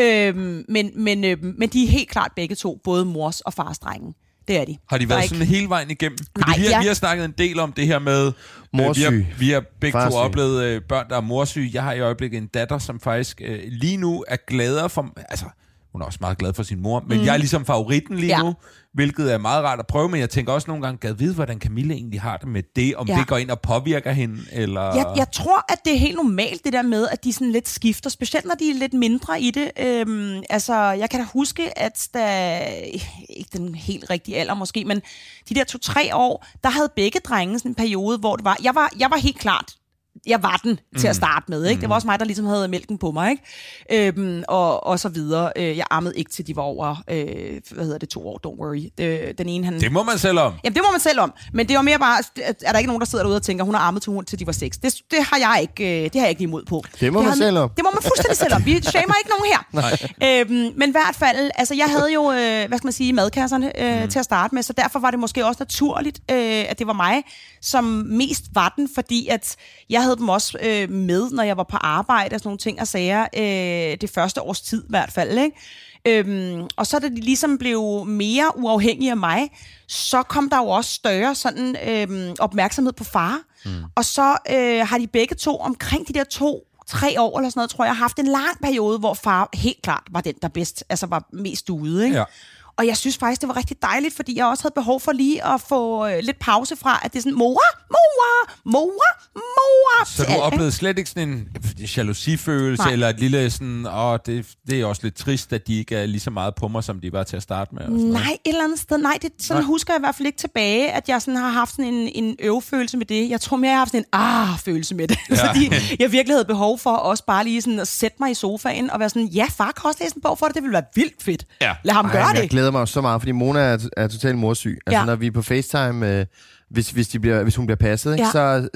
Øhm, men, men, øhm, men de er helt klart begge to, både mors og fars drenge. Det er de. Har de Der været ikke- sådan hele vejen igennem? Fordi Nej, vi, har, ja. vi har snakket en del om det her med... øh, vi, Morsyg. har, vi har begge Farsyg. to oplevet øh, børn, der er morsyge. Jeg har i øjeblikket en datter, som faktisk øh, lige nu er gladere for... Altså, hun er også meget glad for sin mor, men mm. jeg er ligesom favoritten lige Ja. nu, hvilket er meget rart at prøve, men jeg tænker også nogle gange, gad vide, hvordan Camilla egentlig har det med det, om Ja. det går ind og påvirker hende, eller... Jeg, jeg tror, at det er helt normalt, det der med, at de sådan lidt skifter, specielt når de er lidt mindre i det. Øhm, altså, jeg kan da huske, at da, ikke den helt rigtige alder måske, men de der to-tre år, der havde begge drenge sådan en periode, hvor det var, jeg var, jeg var helt klart, jeg var den til at starte med. Ikke? Det var også mig, der ligesom havde mælken på mig. Ikke? Øhm, og, og så videre. Øh, Jeg ammede ikke til de var over, øh, hvad hedder det, to år, don't worry. Øh, Den ene, han, Det må man selv om. Jamen, det må man selv om. Men det var mere bare, er der ikke nogen, der sidder derude og tænker, hun har armet til, hun, til de var seks. Det, det, har jeg ikke, øh, det har jeg ikke imod på. Det må man havde- selv om. Det må man fuldstændig selv om. Vi <laughs> shamer ikke nogen her. Øhm, men i hvert fald, altså jeg havde jo, øh, hvad skal man sige, madkasserne øh, mm. til at starte med, så derfor var det måske også naturligt, øh, at det var mig, som mest var den, fordi at jeg havde dem også øh, med, når jeg var på arbejde og sådan nogle ting og sager, øh, det første års tid i hvert fald, ikke? Øhm, og så da de ligesom blev mere uafhængige af mig, så kom der jo også større sådan øhm, opmærksomhed på far. Mm. Og så øh, har de begge to omkring de der to, tre år eller sådan noget, tror jeg, haft en lang periode, hvor far helt klart var den, der bedst, altså var mest ude. Ikke? Ja. Og jeg synes faktisk, det var rigtig dejligt, fordi jeg også havde behov for lige at få øh, lidt pause fra, at det er sådan, mor, mor, mor, mor. Så du oplevede slet ikke sådan en jalousifølelse, Nej. eller et lille sådan, åh, det, det er også lidt trist, at de ikke er lige så meget på mig, som de var til at starte med. Og sådan noget. Nej, et eller andet sted. Nej, det, sådan Nej. Husker jeg i hvert fald ikke tilbage, at jeg sådan har haft sådan en, en øvefølelse med det. Jeg tror mere, jeg har haft sådan en ah-følelse med det. Ja. <laughs> Fordi jeg virkelig havde behov for også bare lige sådan at sætte mig i sofaen og være sådan, ja, far også læse en bog for det. Det ville være vildt fedt. Ja. Lad ham gøre Ej, jeg det. Glæder mig så meget, fordi Mona er, er totalt morsyg. Altså, Ja. når vi er på FaceTime, øh, hvis, hvis, de bliver, hvis hun bliver passet, ikke? Ja. så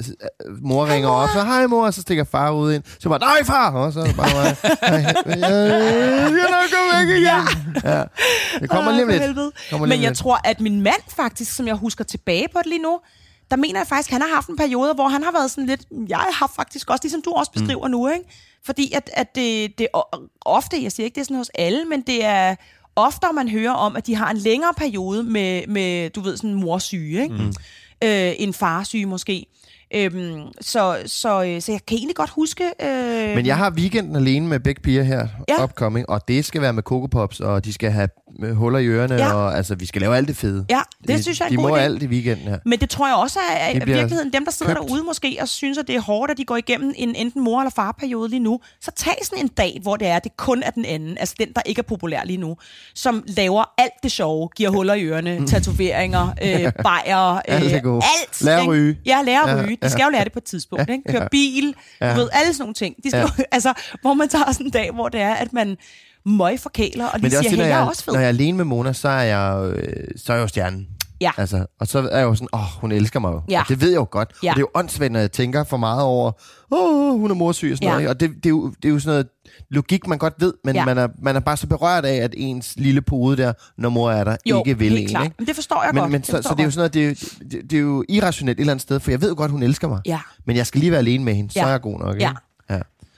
øh, mor ringer op, så hej mor, og så stikker far ud ind. Så bare, nej far! Og så bare mig. "Hej, jeg, jeg nok væk igen. Ja. Det kommer lige om lidt. helvede. Kommer Men jeg lidt. tror, at min mand faktisk, som jeg husker tilbage på det lige nu, der mener jeg faktisk, at han har haft en periode, hvor han har været sådan lidt, jeg har faktisk også, ligesom du også beskriver mm. nu, ikke? Fordi at, at det, det ofte, jeg siger ikke, det er sådan hos alle, men det er oftere, man hører om, at de har en længere periode med, med du ved, sådan morsyge, ikke? Mm. Øh, en farsyge måske. Øhm, så, så, øh, så jeg kan egentlig godt huske... Øh, Men jeg har weekenden alene med begge piger her, Ja. ja. upcoming, og det skal være med Coco Pops, og de skal have øh, huller i ørerne, Ja. ja. og altså, vi skal lave alt det fede. Ja, det de, synes jeg er De må idé. alt i weekenden her. Men det tror jeg også er, er i virkeligheden dem, der sidder købt. derude måske og synes, at det er hårdt, at de går igennem en enten mor- eller farperiode lige nu. Så tag sådan en dag, hvor det er, det kun er den anden, altså den, der ikke er populær lige nu, som laver alt det sjove, giver huller i ørerne, tatoveringer, øh, <laughs> bajer, øh, Alt alt. Lære at ryge. Ja, lære at Ja, ryge. De skal jo lære det på et tidspunkt. Ikke? Køre bil, Ja. du ved, alle sådan nogle ting. De skal jo, <laughs> altså, hvor man tager sådan en dag, hvor det er, at man møg forkæler, og Men lige det siger, hey, jeg jeg, er også fed. når jeg er alene med Mona, så er jeg, øh, så er jeg jo stjernen. Ja. Altså, og så er jeg jo sådan, åh, hun elsker mig jo. Ja. Og det ved jeg jo godt. Ja. Og det er jo åndssvagt, når jeg tænker for meget over, åh, hun er morsyg og sådan Ja. noget. Og det, det, er jo, det er jo sådan noget logik, man godt ved, men Ja. man, er, man er bare så berørt af, at ens lille pode der, når mor er der, jo, ikke vil en. klart. Ikke? Men det forstår jeg Men, godt. men så, så det er jo sådan noget, det, er jo- det, det er jo irrationelt et eller andet sted, for jeg ved jo godt, hun elsker mig. Ja. Men jeg skal lige være alene med hende, så Ja. er jeg god nok. Ikke? Ja.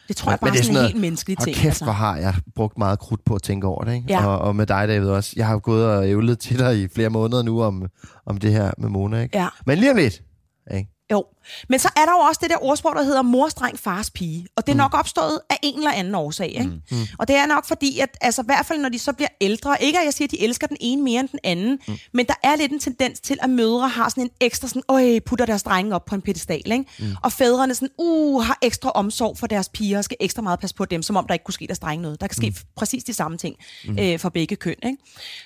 Ja. Det tror jeg bare er sådan en helt menneskelig ting. kæft, altså. hvor har jeg brugt meget krudt på at tænke over det. Ikke? Ja. Og, og med dig, David, også. Jeg har jo gået og ævlet til dig i flere måneder nu om, om det her med Mona. Ikke? Ja. Men lige om lidt. Ikke? Jo. Men så er der jo også det der ordsprog, der hedder mors dreng, fars pige. Og det er nok opstået af en eller anden årsag. Ikke? Mm. Og det er nok fordi, at altså, i hvert fald når de så bliver ældre, ikke at jeg siger, at de elsker den ene mere end den anden, mm. men der er lidt en tendens til, at mødre har sådan en ekstra sådan, øj, putter deres drenge op på en pedestal. Ikke? Mm. Og fædrene sådan, uh, har ekstra omsorg for deres piger, og skal ekstra meget passe på dem, som om der ikke kunne ske deres drenge noget. Der kan ske mm. præcis de samme ting mm. øh, for begge køn. Ikke?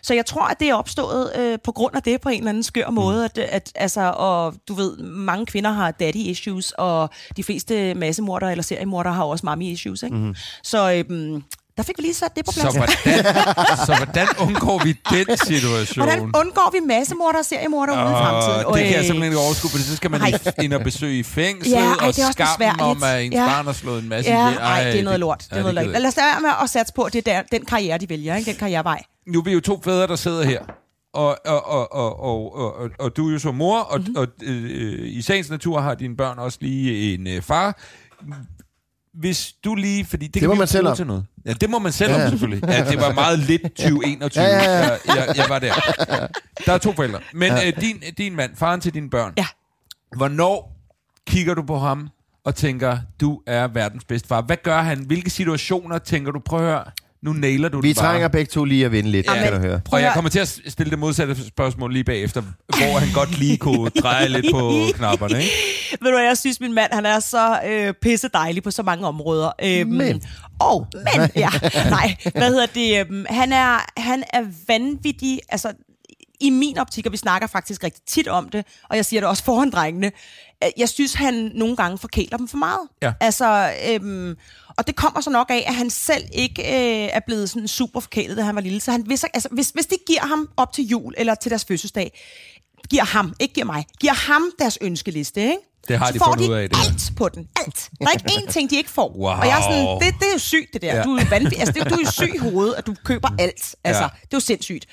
Så jeg tror, at det er opstået øh, på grund af det på en eller anden skør måde, at, at altså, og du ved, mange kvinder har daddy issues, og de fleste massemordere eller seriemordere har også mommy issues. Ikke? Mm. Så øhm, der fik vi lige sat det på Så plads. hvordan, <laughs> så hvordan undgår vi den situation? Hvordan undgår vi massemordere og seriemordere ude i fremtiden? Åh, det kan jeg simpelthen ikke overskue, for så skal man Ej. ind og besøge i fængslet, Ja, ej, og skammen om, at ens Ja. barn har slået en masse Ja, ihjel. nej, det er noget lort. Det er ja, noget det lort. Lad os lade være med at satse på, at det er der, den karriere, de vælger. Ikke? Den karriere vej. nu er vi jo to fædre, der sidder her. Og, og, og, og, og, og, og, og du er jo så mor, og, Mhm. mm-hmm. og øh, i sagens natur har dine børn også lige en øh, far. Hvis du lige, fordi det, Det kan må man selv om. til noget. Ja, det må man selv Ja, om ja. selvfølgelig. Ja, det var meget lidt 2021. Ja, ja, ja. Jeg, jeg, jeg var der. Der er to forældre. Men øh, din, din mand, faren til dine børn, Ja. hvornår kigger du på ham og tænker, du er verdens bedste far? Hvad gør han? Hvilke situationer tænker du, prøv at høre, nu nailer du Vi det bare. trænger begge to lige at vinde lidt, Amen. kan du høre. Og jeg kommer til at stille det modsatte spørgsmål lige bagefter, hvor han godt lige kunne dreje lidt på <laughs> knapperne, ikke? Ved du hvad, jeg synes, min mand han er så øh, pisse dejlig på så mange områder. Øhm, Men. Og, men, ja. Nej, hvad hedder det? Øhm, han, er, han er vanvittig, altså i min optik, og vi snakker faktisk rigtig tit om det, og jeg siger det også foran drengene, øh, jeg synes, han nogle gange forkæler dem for meget. Ja. Altså, øhm, og det kommer så nok af, at han selv ikke øh, er blevet sådan super forkælet, da han var lille. Så han, hvis, altså, hvis, hvis de giver ham op til jul eller til deres fødselsdag, giver ham, ikke giver mig, giver ham deres ønskeliste, ikke? Det har så de får de ud af, det alt på den. Alt. Der er ikke én ting, de ikke får. Wow. Og jeg er sådan, det, det er jo sygt, det der. Ja. Du er vanvittig. Altså, det, du er jo syg i hovedet, at du køber alt. Altså, Ja. det er jo sindssygt.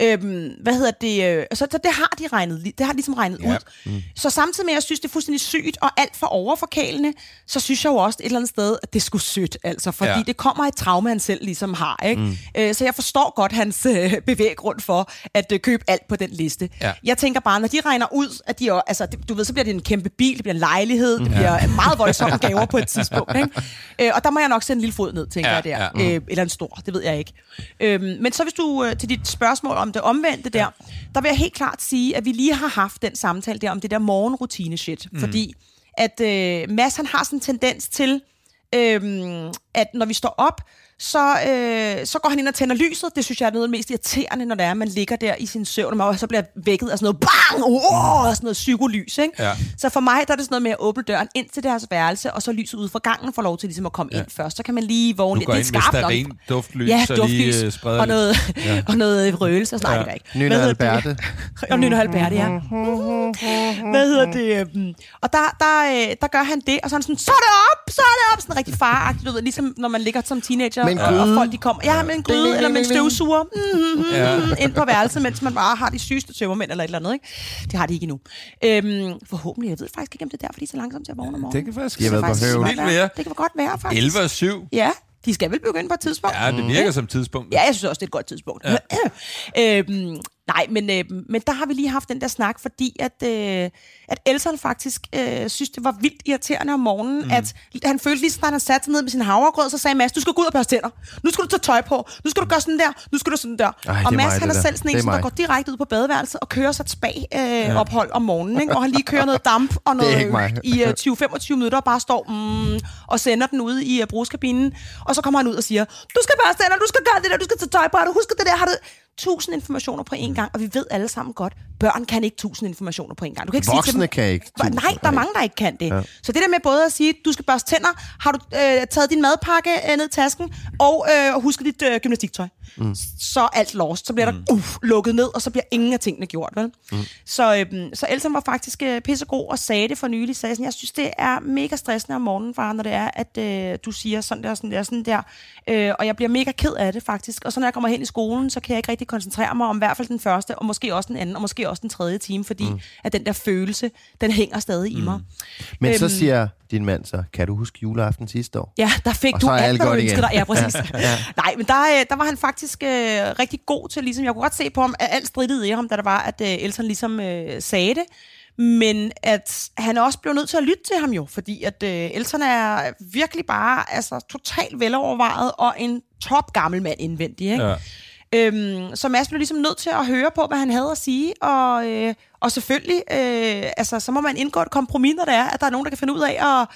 Øhm, hvad hedder det? øh, Så, så det har de regnet, det har de ligesom regnet Ja. ud. Mm. Så samtidig med, at jeg synes, det er fuldstændig sygt og alt for overforkælende, så synes jeg jo også et eller andet sted, at det skulle sødt, altså. Fordi Ja. det kommer et traume, han selv ligesom har, ikke? Mm. Øh, så jeg forstår godt hans øh, bevæggrund for at øh, købe alt på den liste. Ja. Jeg tænker bare, når de regner ud, at de, altså, du ved, så bliver det en kæmpe bil, bil, det bliver en lejlighed, det bliver meget voldsomme gaver på et tidspunkt. Ikke? <laughs> Øh, og der må jeg nok sende en lille fod ned, tænker Ja, jeg der. ja. Øh, eller en stor, det ved jeg ikke. Øhm, men så hvis du øh, til dit spørgsmål om det omvendte der, der vil jeg helt klart sige, at vi lige har haft den samtale der om det der morgenrutine-shit. Mm. Fordi at øh, Mads, han har sådan en tendens til, øhm, at når vi står op, så, øh, så går han ind og tænder lyset. Det synes jeg er noget af det mest irriterende, når det er, at man ligger der i sin søvn, og så bliver vækket af sådan noget bang, oh, og sådan noget psykolys. Ikke? Ja. Så for mig der er det sådan noget med at åbne døren ind til deres værelse, og så lyset ud fra gangen får lov til ligesom at komme ja. ind først. Så kan man lige vågne lidt. Det er skarpt nok. stearin, duftlys, Ja, og duftlys, lige øh, spreder og noget, ja. <laughs> og noget røgelse og sådan ja. ikke. Nynne Hvad hedder Alberte. det? <laughs> og Nynne Alberte, ja. <laughs> Hvad hedder det? øhm, Og der, der, øh, der gør han det, og så er han sådan, så er det op, så er det op, sådan rigtig faragtigt, du ved, ligesom når man ligger som teenager, Og, og gryde. folk de kommer, ja, med en gryde, ding, eller med en støvsuger, mm, Ja. mm, ind på værelset, mens man bare har de sygeste tømmermænd eller et eller andet, ikke? Det har de ikke endnu. Øhm, forhåbentlig, jeg ved faktisk ikke, om det er derfor, de er så langsomt til at vågne om morgenen. Det kan faktisk De har været på faktisk høvl. godt Vildt være. mere. Det kan godt være, faktisk. 11 og 7. Ja, de skal vel begynde på et tidspunkt. Ja, det virker som tidspunkt. Ja, jeg synes også, det er et godt tidspunkt. Ja. <clears throat> øhm, nej, men, øh, men der har vi lige haft den der snak, fordi at, øh, at Elson faktisk øh, synes, det var vildt irriterende om morgenen, mm. at han følte lige sådan, at han satte sig ned med sin havregrød, så sagde Mads, du skal gå ud og børste tænder. Nu skal du tage tøj på. Nu skal du gøre sådan der. Nu skal du sådan der. Ej, og Mads, mig, han er selv sådan en, som der går direkte ud på badeværelset og kører sig et spag-ophold øh, ophold om morgenen, ikke? hvor han lige kører noget damp og <laughs> noget i øh, 20-25 minutter og bare står mm, og sender den ud i uh, brugskabinen. Og så kommer han ud og siger, du skal bare stænde, du skal gøre det der, du skal tage tøj på, har du husket det der, har du... Tusind informationer på én gang, og vi ved alle sammen godt, børn kan ikke tusind informationer på én gang. Du kan ikke sige til Voksne dem, kan ikke Nej, tusind. der er mange, der ikke kan det. Ja. Så det der med både at sige, du skal børste tænder, har du øh, taget din madpakke øh, ned i tasken, og øh, husket dit øh, gymnastiktøj. Mm. Så er alt lost. Så bliver der uh, lukket ned, og så bliver ingen af tingene gjort. Vel? Mm. Så, øh, så Elton var faktisk øh, pissegod og sagde det for nylig. Sagde sådan, jeg synes, det er mega stressende om morgenen, far, når det er, at øh, du siger sådan der, sådan der, sådan der. Øh, og jeg bliver mega ked af det faktisk. Og så når jeg kommer hen i skolen, så kan jeg ikke rigtig koncentrere mig om i hvert fald den første, og måske også den anden, og måske også den tredje time, fordi mm. at den der følelse, den hænger stadig mm. i mig. Men så Øhm. siger din mand så, kan du huske juleaften sidste år? Ja, der fik Og du så alt, hvad du ønskede dig. Ja, præcis. <laughs> ja. Nej, men der, øh, der var han faktisk øh, rigtig god til, ligesom, jeg kunne godt se på ham, at alt strittede i ham, da der var, at øh, Elton ligesom øh, sagde det. Men at han også blev nødt til at lytte til ham jo, fordi at øh, Elton er virkelig bare altså, totalt velovervejet og en top gammel mand indvendig. Ikke? Ja. Øhm, så Mads blev ligesom nødt til at høre på, hvad han havde at sige, og, øh, og selvfølgelig, øh, altså, så må man indgå et kompromis, når det er, at der er nogen, der kan finde ud af at,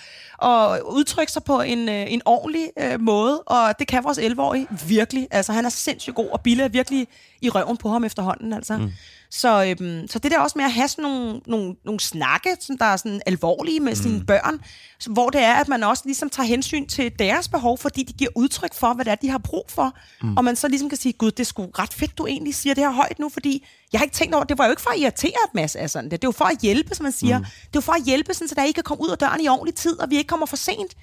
at udtrykke sig på en, øh, en ordentlig øh, måde, og det kan vores 11-årige virkelig. Altså, han er sindssygt god, og Bille er virkelig i røven på ham efterhånden, altså. Mm. Så, øhm, så det der også med at have sådan nogle, nogle, nogle snakke, som der er sådan alvorlige med mm. sine børn, hvor det er, at man også ligesom tager hensyn til deres behov, fordi de giver udtryk for, hvad det er, de har brug for. Mm. Og man så ligesom kan sige, gud, det er sgu ret fedt, du egentlig siger det her højt nu, fordi jeg har ikke tænkt over, det var jo ikke for at irritere et masse af sådan det. Det jo for at hjælpe, som man siger. Mm. Det jo for at hjælpe, sådan, så der ikke kan komme ud af døren i ordentlig tid, og vi ikke kommer for sent.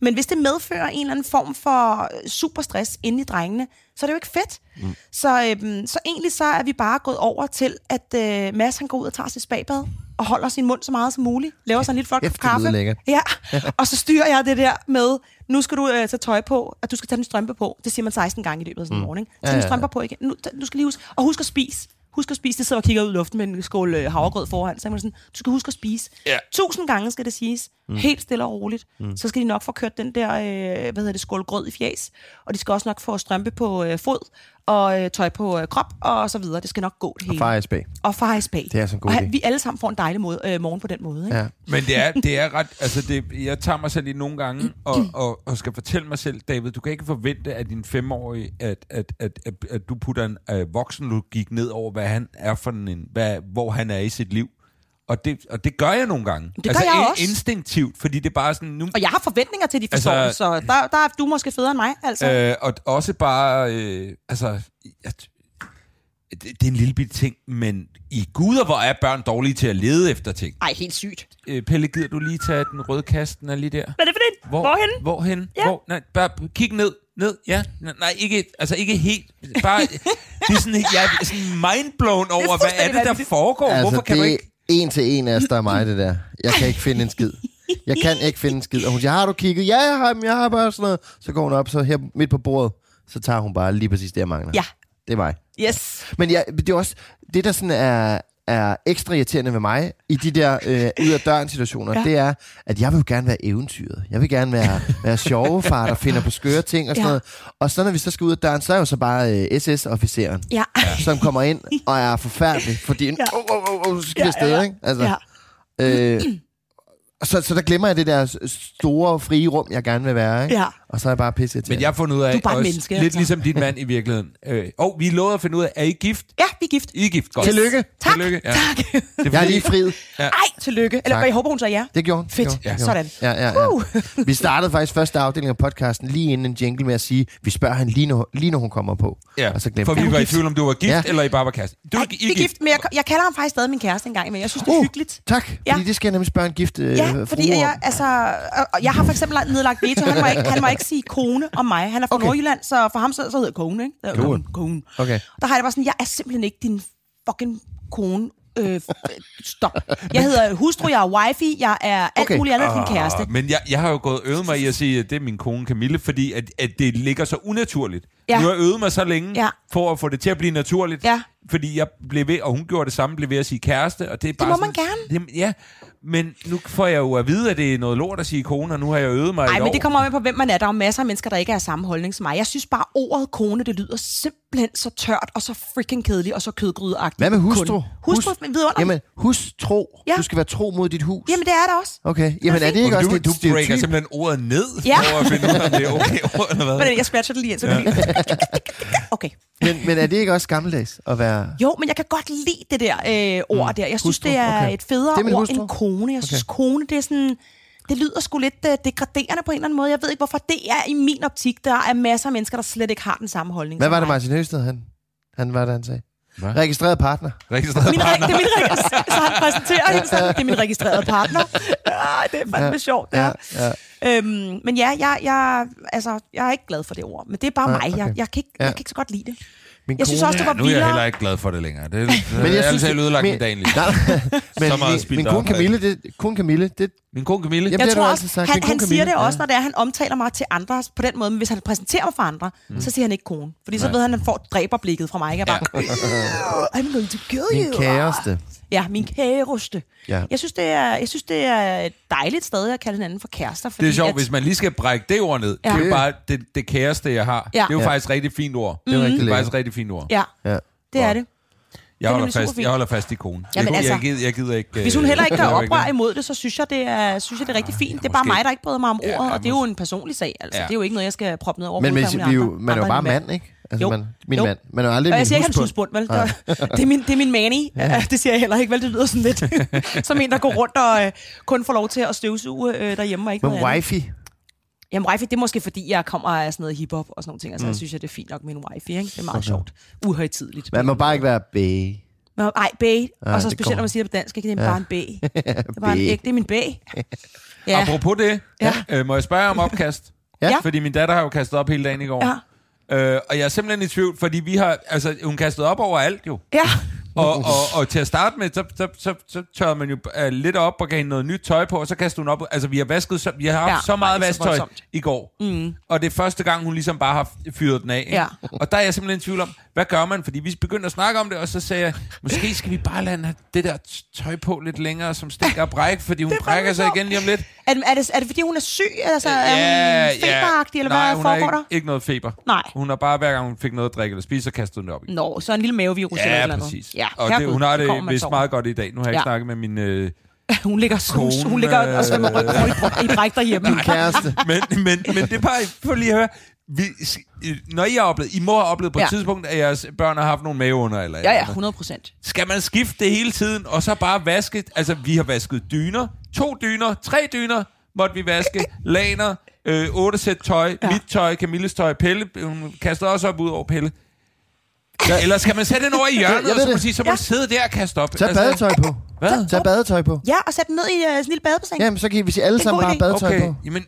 Men hvis det medfører en eller anden form for øh, superstress inde i drengene, så er det jo ikke fedt. Mm. Så, øhm, så egentlig så er vi bare gået over til, at øh, Mads han går ud og tager sit spagbad, og holder sin mund så meget som muligt, laver sig en lille flot kop kaffe. Ja, <laughs> og så styrer jeg det der med, nu skal du øh, tage tøj på, at du skal tage din strømpe på. Det siger man 16 gange i løbet af sådan en morgen. Ikke? Tag Ja, din ja, strømper på igen. Nu, du skal lige huske, og husk at spise. Husk at spise. Det sidder og kigger ud i luften med en skål øh, havregrød foran. Så er man sådan, du skal huske at spise. Ja. Tusind gange skal det siges. Mm. Helt stille og roligt. Mm. Så skal de nok få kørt den der, øh, hvad hedder det, skål grød i fjæs. Og de skal også nok få strømpe på øh, fod, og øh, tøj på øh, krop, og så videre. Det skal nok gå det hele. Far i og far i. Det er sådan en god og idé. vi alle sammen får en dejlig måde, øh, morgen på den måde. Ikke? Ja. Men det er, det er ret... Altså, det, jeg tager mig selv i nogle gange og, og, og skal fortælle mig selv, David, du kan ikke forvente af din femårige, at, at, at, at, at du putter en uh, voksenlogik ned over, hvad han er for en, hvad, hvor han er i sit liv. Og det, og det gør jeg nogle gange. Det gør altså, jeg også. Instinktivt, fordi det er bare sådan... Nu, Og jeg har forventninger til, at de forstår Altså- så der, der er du måske federe end mig. Altså. Øh. Og også bare, øh, altså, jeg, det, det er en lille bitte ting, men i guder, hvor er børn dårlige til at lede efter ting. Ej, helt sygt. Øh, Pelle, gider du lige tage den røde kasse, den er lige der? Hvad er det for det? Hvor, Hvorhen? Hvorhen? Ja. Hvor? Nej, bare kig ned. Ned, ja. Nej, ikke, altså ikke helt. Bare, det er sådan, jeg er sådan mindblown over, hvad er det, der foregår? Altså, Hvorfor kan det du er ikke... en til en af der er mig, det der. Jeg kan ikke finde en skid. Jeg kan ikke finde en skid. Og hun siger, har du kigget? Ja, jeg har, jeg har bare sådan noget. Så går hun op, så her midt på bordet, så tager hun bare lige præcis det, jeg mangler. Ja. Det er mig. Yes. Men ja, det er også, det der sådan er, er ekstra irriterende ved mig i de der øh, ud af døren situationer, ja. Det er, at jeg vil jo gerne være eventyret. Jeg vil gerne være, være sjove far, der finder på skøre ting og sådan Ja. noget. Og så når vi så skal ud af døren, så er jeg jo så bare øh, SS-officeren, Ja. <laughs> som kommer ind og er forfærdelig, fordi Ja. oh, oh, oh, oh, så skal Ja, afsted, ja, ja. ikke? Altså, ja. øh, så, så der glemmer jeg det der store, frie rum, jeg gerne vil være, ikke? Ja. Og så er jeg bare pisse Men jeg har fundet ud af, Du er bare også, menneske, lidt altså. ligesom din mand i virkeligheden. Øh, og vi lovede at finde ud af, er I gift? Ja, vi er gift. I er gift, godt. Tillykke. Tak, Tillykke, ja. tak. Det er Jeg er fordi- lige friet. Ej, tillykke. Eller Tak. jeg håber, hun sagde ja. Det gjorde hun. Fedt. Gjorde, Ja. gjorde. Ja, ja, ja. Uh. Vi startede faktisk første afdeling af podcasten lige inden en jingle med at sige, vi spørger hende lige når, lige når hun kommer på. Ja, Og så glemte for vi var i tvivl om, du var gift, Ja. eller I bare var kæreste. Du Ej, I vi er gift, men jeg, jeg kalder ham faktisk stadig min kæreste engang, men jeg synes, det er Uh, hyggeligt. Tak, fordi Ja. det skal jeg nemlig spørge en gift øh, Ja, fordi jeg, altså, jeg har for eksempel nedlagt veto. Han må ikke, han må ikke sige kone om mig. Han er fra Okay. Nordjylland, så for ham så, så hedder kone, ikke? Det er Kone. kone. Okay. Der har jeg det bare sådan, jeg er simpelthen ikke din fucking kone. Øh, stop. Jeg hedder hustru, jeg er wifey, jeg er alt Okay. muligt andet end din kæreste. Ah, Men jeg, jeg har jo gået og øvet mig i at sige, at det er min kone Camille, fordi at, at det ligger så unaturligt. Ja. Nu har jeg øvet mig så længe Ja. for at få det til at blive naturligt. Ja. Fordi jeg blev ved, og hun gjorde det samme, blev ved at sige kæreste. Og det, er bare må sådan, man gerne. Det, ja, men nu får jeg jo at vide, at det er noget lort at sige kone, og nu har jeg øvet mig i Nej, men år. det kommer med på, hvem man er. Der er jo masser af mennesker, der ikke er af samme holdning som mig. Jeg synes bare, ordet kone, det lyder simpelthen så tørt og så freaking kedeligt og så kødgrydeagtigt. Hvad med hustru? Kun. Hustru, Hus- vidunderligt. Jamen, hustro. Ja. Du skal være tro mod dit hus. Jamen, det er det også. Okay, jamen er det ikke Og også du, lidt du breaker stereotyp? simpelthen ordet ned, Ja. for at finde ud af, det er okay <laughs> ord, eller hvad? Men jeg scratcher det lige ind, så ja. lige... Okay. Men, men er det ikke også gammeldags at være... Jo, men jeg kan godt lide det der øh, ord der. Jeg synes, Hustru, det er okay. et federe Det er ord hustru. end kone. Jeg synes, kone, det er sådan... Det lyder sgu lidt uh, degraderende på en eller anden måde. Jeg ved ikke, hvorfor det er i min optik. Der er masser af mennesker, der slet ikke har den samme holdning Hvad var det. Martin Høsted, han, han var det, han sagde? Hvad? Registreret partner. Registreret Min, re- det er min registrerede, så han præsenterer hende sådan, det er min registrerede partner. Ah, det er fandme ja, sjovt, Ja, ja. ja. Øhm, men ja, jeg, jeg, altså, jeg er ikke glad for det ord. Men det er bare Nej, mig. Jeg, okay. jeg, kan ikke, Ja. jeg kan ikke så godt lide det. Min Jeg synes kone- også, det var Nu er jeg heller ikke glad for det længere. Det, det Men jeg jeg synes, synes, ødelagt min- <laughs> min dag lige. Nej, men Så min, min kone. Camille, det, kone Camille, det, Min kone Camille. Jamen, Jeg det tror også, sagt. han, Min han siger det også, ja. når det er, han omtaler mig til andre på den måde. Men hvis han præsenterer mig for andre, mm. så siger han ikke kone. Fordi så Nej. ved han, at han får dræberblikket fra mig. Jeg er bare, I'm going to kill min you. kæreste. Ja, min kæreste. Ja. Jeg, synes, det er, jeg synes, det er et dejligt sted at kalde hinanden for kærester. Fordi Det er sjovt, at, hvis man lige skal brække det ord ned. Ja. Det er jo bare det, det kæreste, jeg har. Ja. Det er jo Ja. faktisk rigtig fint ord. Det er rigtig Det er faktisk rigtig fint ord. Ja, Ja. det er det. Jeg holder, fast, jeg holder fast i konen. Jamen, jeg, altså, jeg, gider, jeg gider ikke... Hvis hun heller ikke øh, gør oprør imod det, så synes jeg, det er, synes jeg, det er rigtig fint. Det er bare måske. mig, der ikke bryder mig om Ja, ordet, ja, og det er jo en personlig sag. Altså. Ja. Det er jo ikke noget, jeg skal proppe ned over Men hvis, på vi alle jo, andre- man er jo andre bare mand, ikke? Altså, Jo. man, min Jo. mand. Man er jo aldrig Og jeg min siger ikke, han husbund. vel? Det er min, det er min mani. Ja. Det siger jeg heller ikke, vel? Det lyder sådan lidt <laughs> som en, der går rundt og øh, kun får lov til at støvsuge øh, derhjemme og ikke Men wifey, Jamen, wifey, det er måske, fordi jeg kommer af sådan noget hiphop og sådan nogle ting. Altså, mm. jeg synes, at det er fint nok med en wifey, ikke? Det er meget sjovt. Uhøjtidligt. man må bare ikke være bae. Men, ej, bae. Ej, og så det specielt, når man siger det på dansk, ikke? Det er bare en bae. <laughs> Det er bare en æg. Det er min bae. Ja. Apropos det, Ja. øh, må jeg spørge om opkast? Ja. <laughs> Ja. Fordi min datter har jo kastet op hele dagen i går. Ja. Øh, og jeg er simpelthen i tvivl, fordi vi har... Altså, hun kastede op over alt jo. Ja. Og, og, og til at starte med, så, så, så, så tørrede man jo uh, lidt op og gav hende noget nyt tøj på, og så kastede hun op. Altså, vi har vasket så, vi har haft ja, Ja, så meget så voldsomt. i går. Mm. Og det er første gang, hun ligesom bare har fyret den af. Ikke? Ja. Og der er jeg simpelthen i tvivl om, hvad gør man? Fordi vi begyndte at snakke om det, og så sagde jeg, måske skal vi bare lade have det der tøj på lidt længere, som stikker og bræk, fordi hun er brækker sig igen lige om lidt. Er det, er, det, er det, fordi hun er syg? Altså, er hun feberagtig, eller Nej, hvad foregår har der? ikke, ikke noget feber. Nej. Hun har bare, hver gang hun fik noget at drikke eller spise, så kastede hun det op i. Nå, så en lille mavevirus eller Ja, eller andet. præcis. Ja, og det, hun har det man vist meget godt i dag. Nu har jeg ikke Ja. snakket med min... Øh, <laughs> Hun ligger, Kone, hun ligger og svømmer øh, i, i bræk derhjemme. Min kæreste. <laughs> men, men, men det er bare for lige at høre. Vi, når I har oplevet, I må have oplevet på et Ja. tidspunkt, at jeres børn har haft nogle maveunder eller et Ja, ja, andet. 100 procent. Skal man skifte det hele tiden, og så bare vaske? Altså, vi har vasket dyner, to dyner, tre dyner måtte vi vaske, laner, øh, otte sæt tøj, ja. Ja. mit tøj, Camilles tøj, Pelle, hun kastede også op ud over Pelle. Ja. Eller skal man sætte den over i hjørnet, Jeg ved og så, må det. sige, så må Ja. sidde der og kaste op? Tag badetøj på. Hvad? Tag badetøj på. Ja, og sæt den ned i uh, sådan en lille badebassin. Jamen, så kan vi alle en sammen god bare badetøj Okay, på. jamen,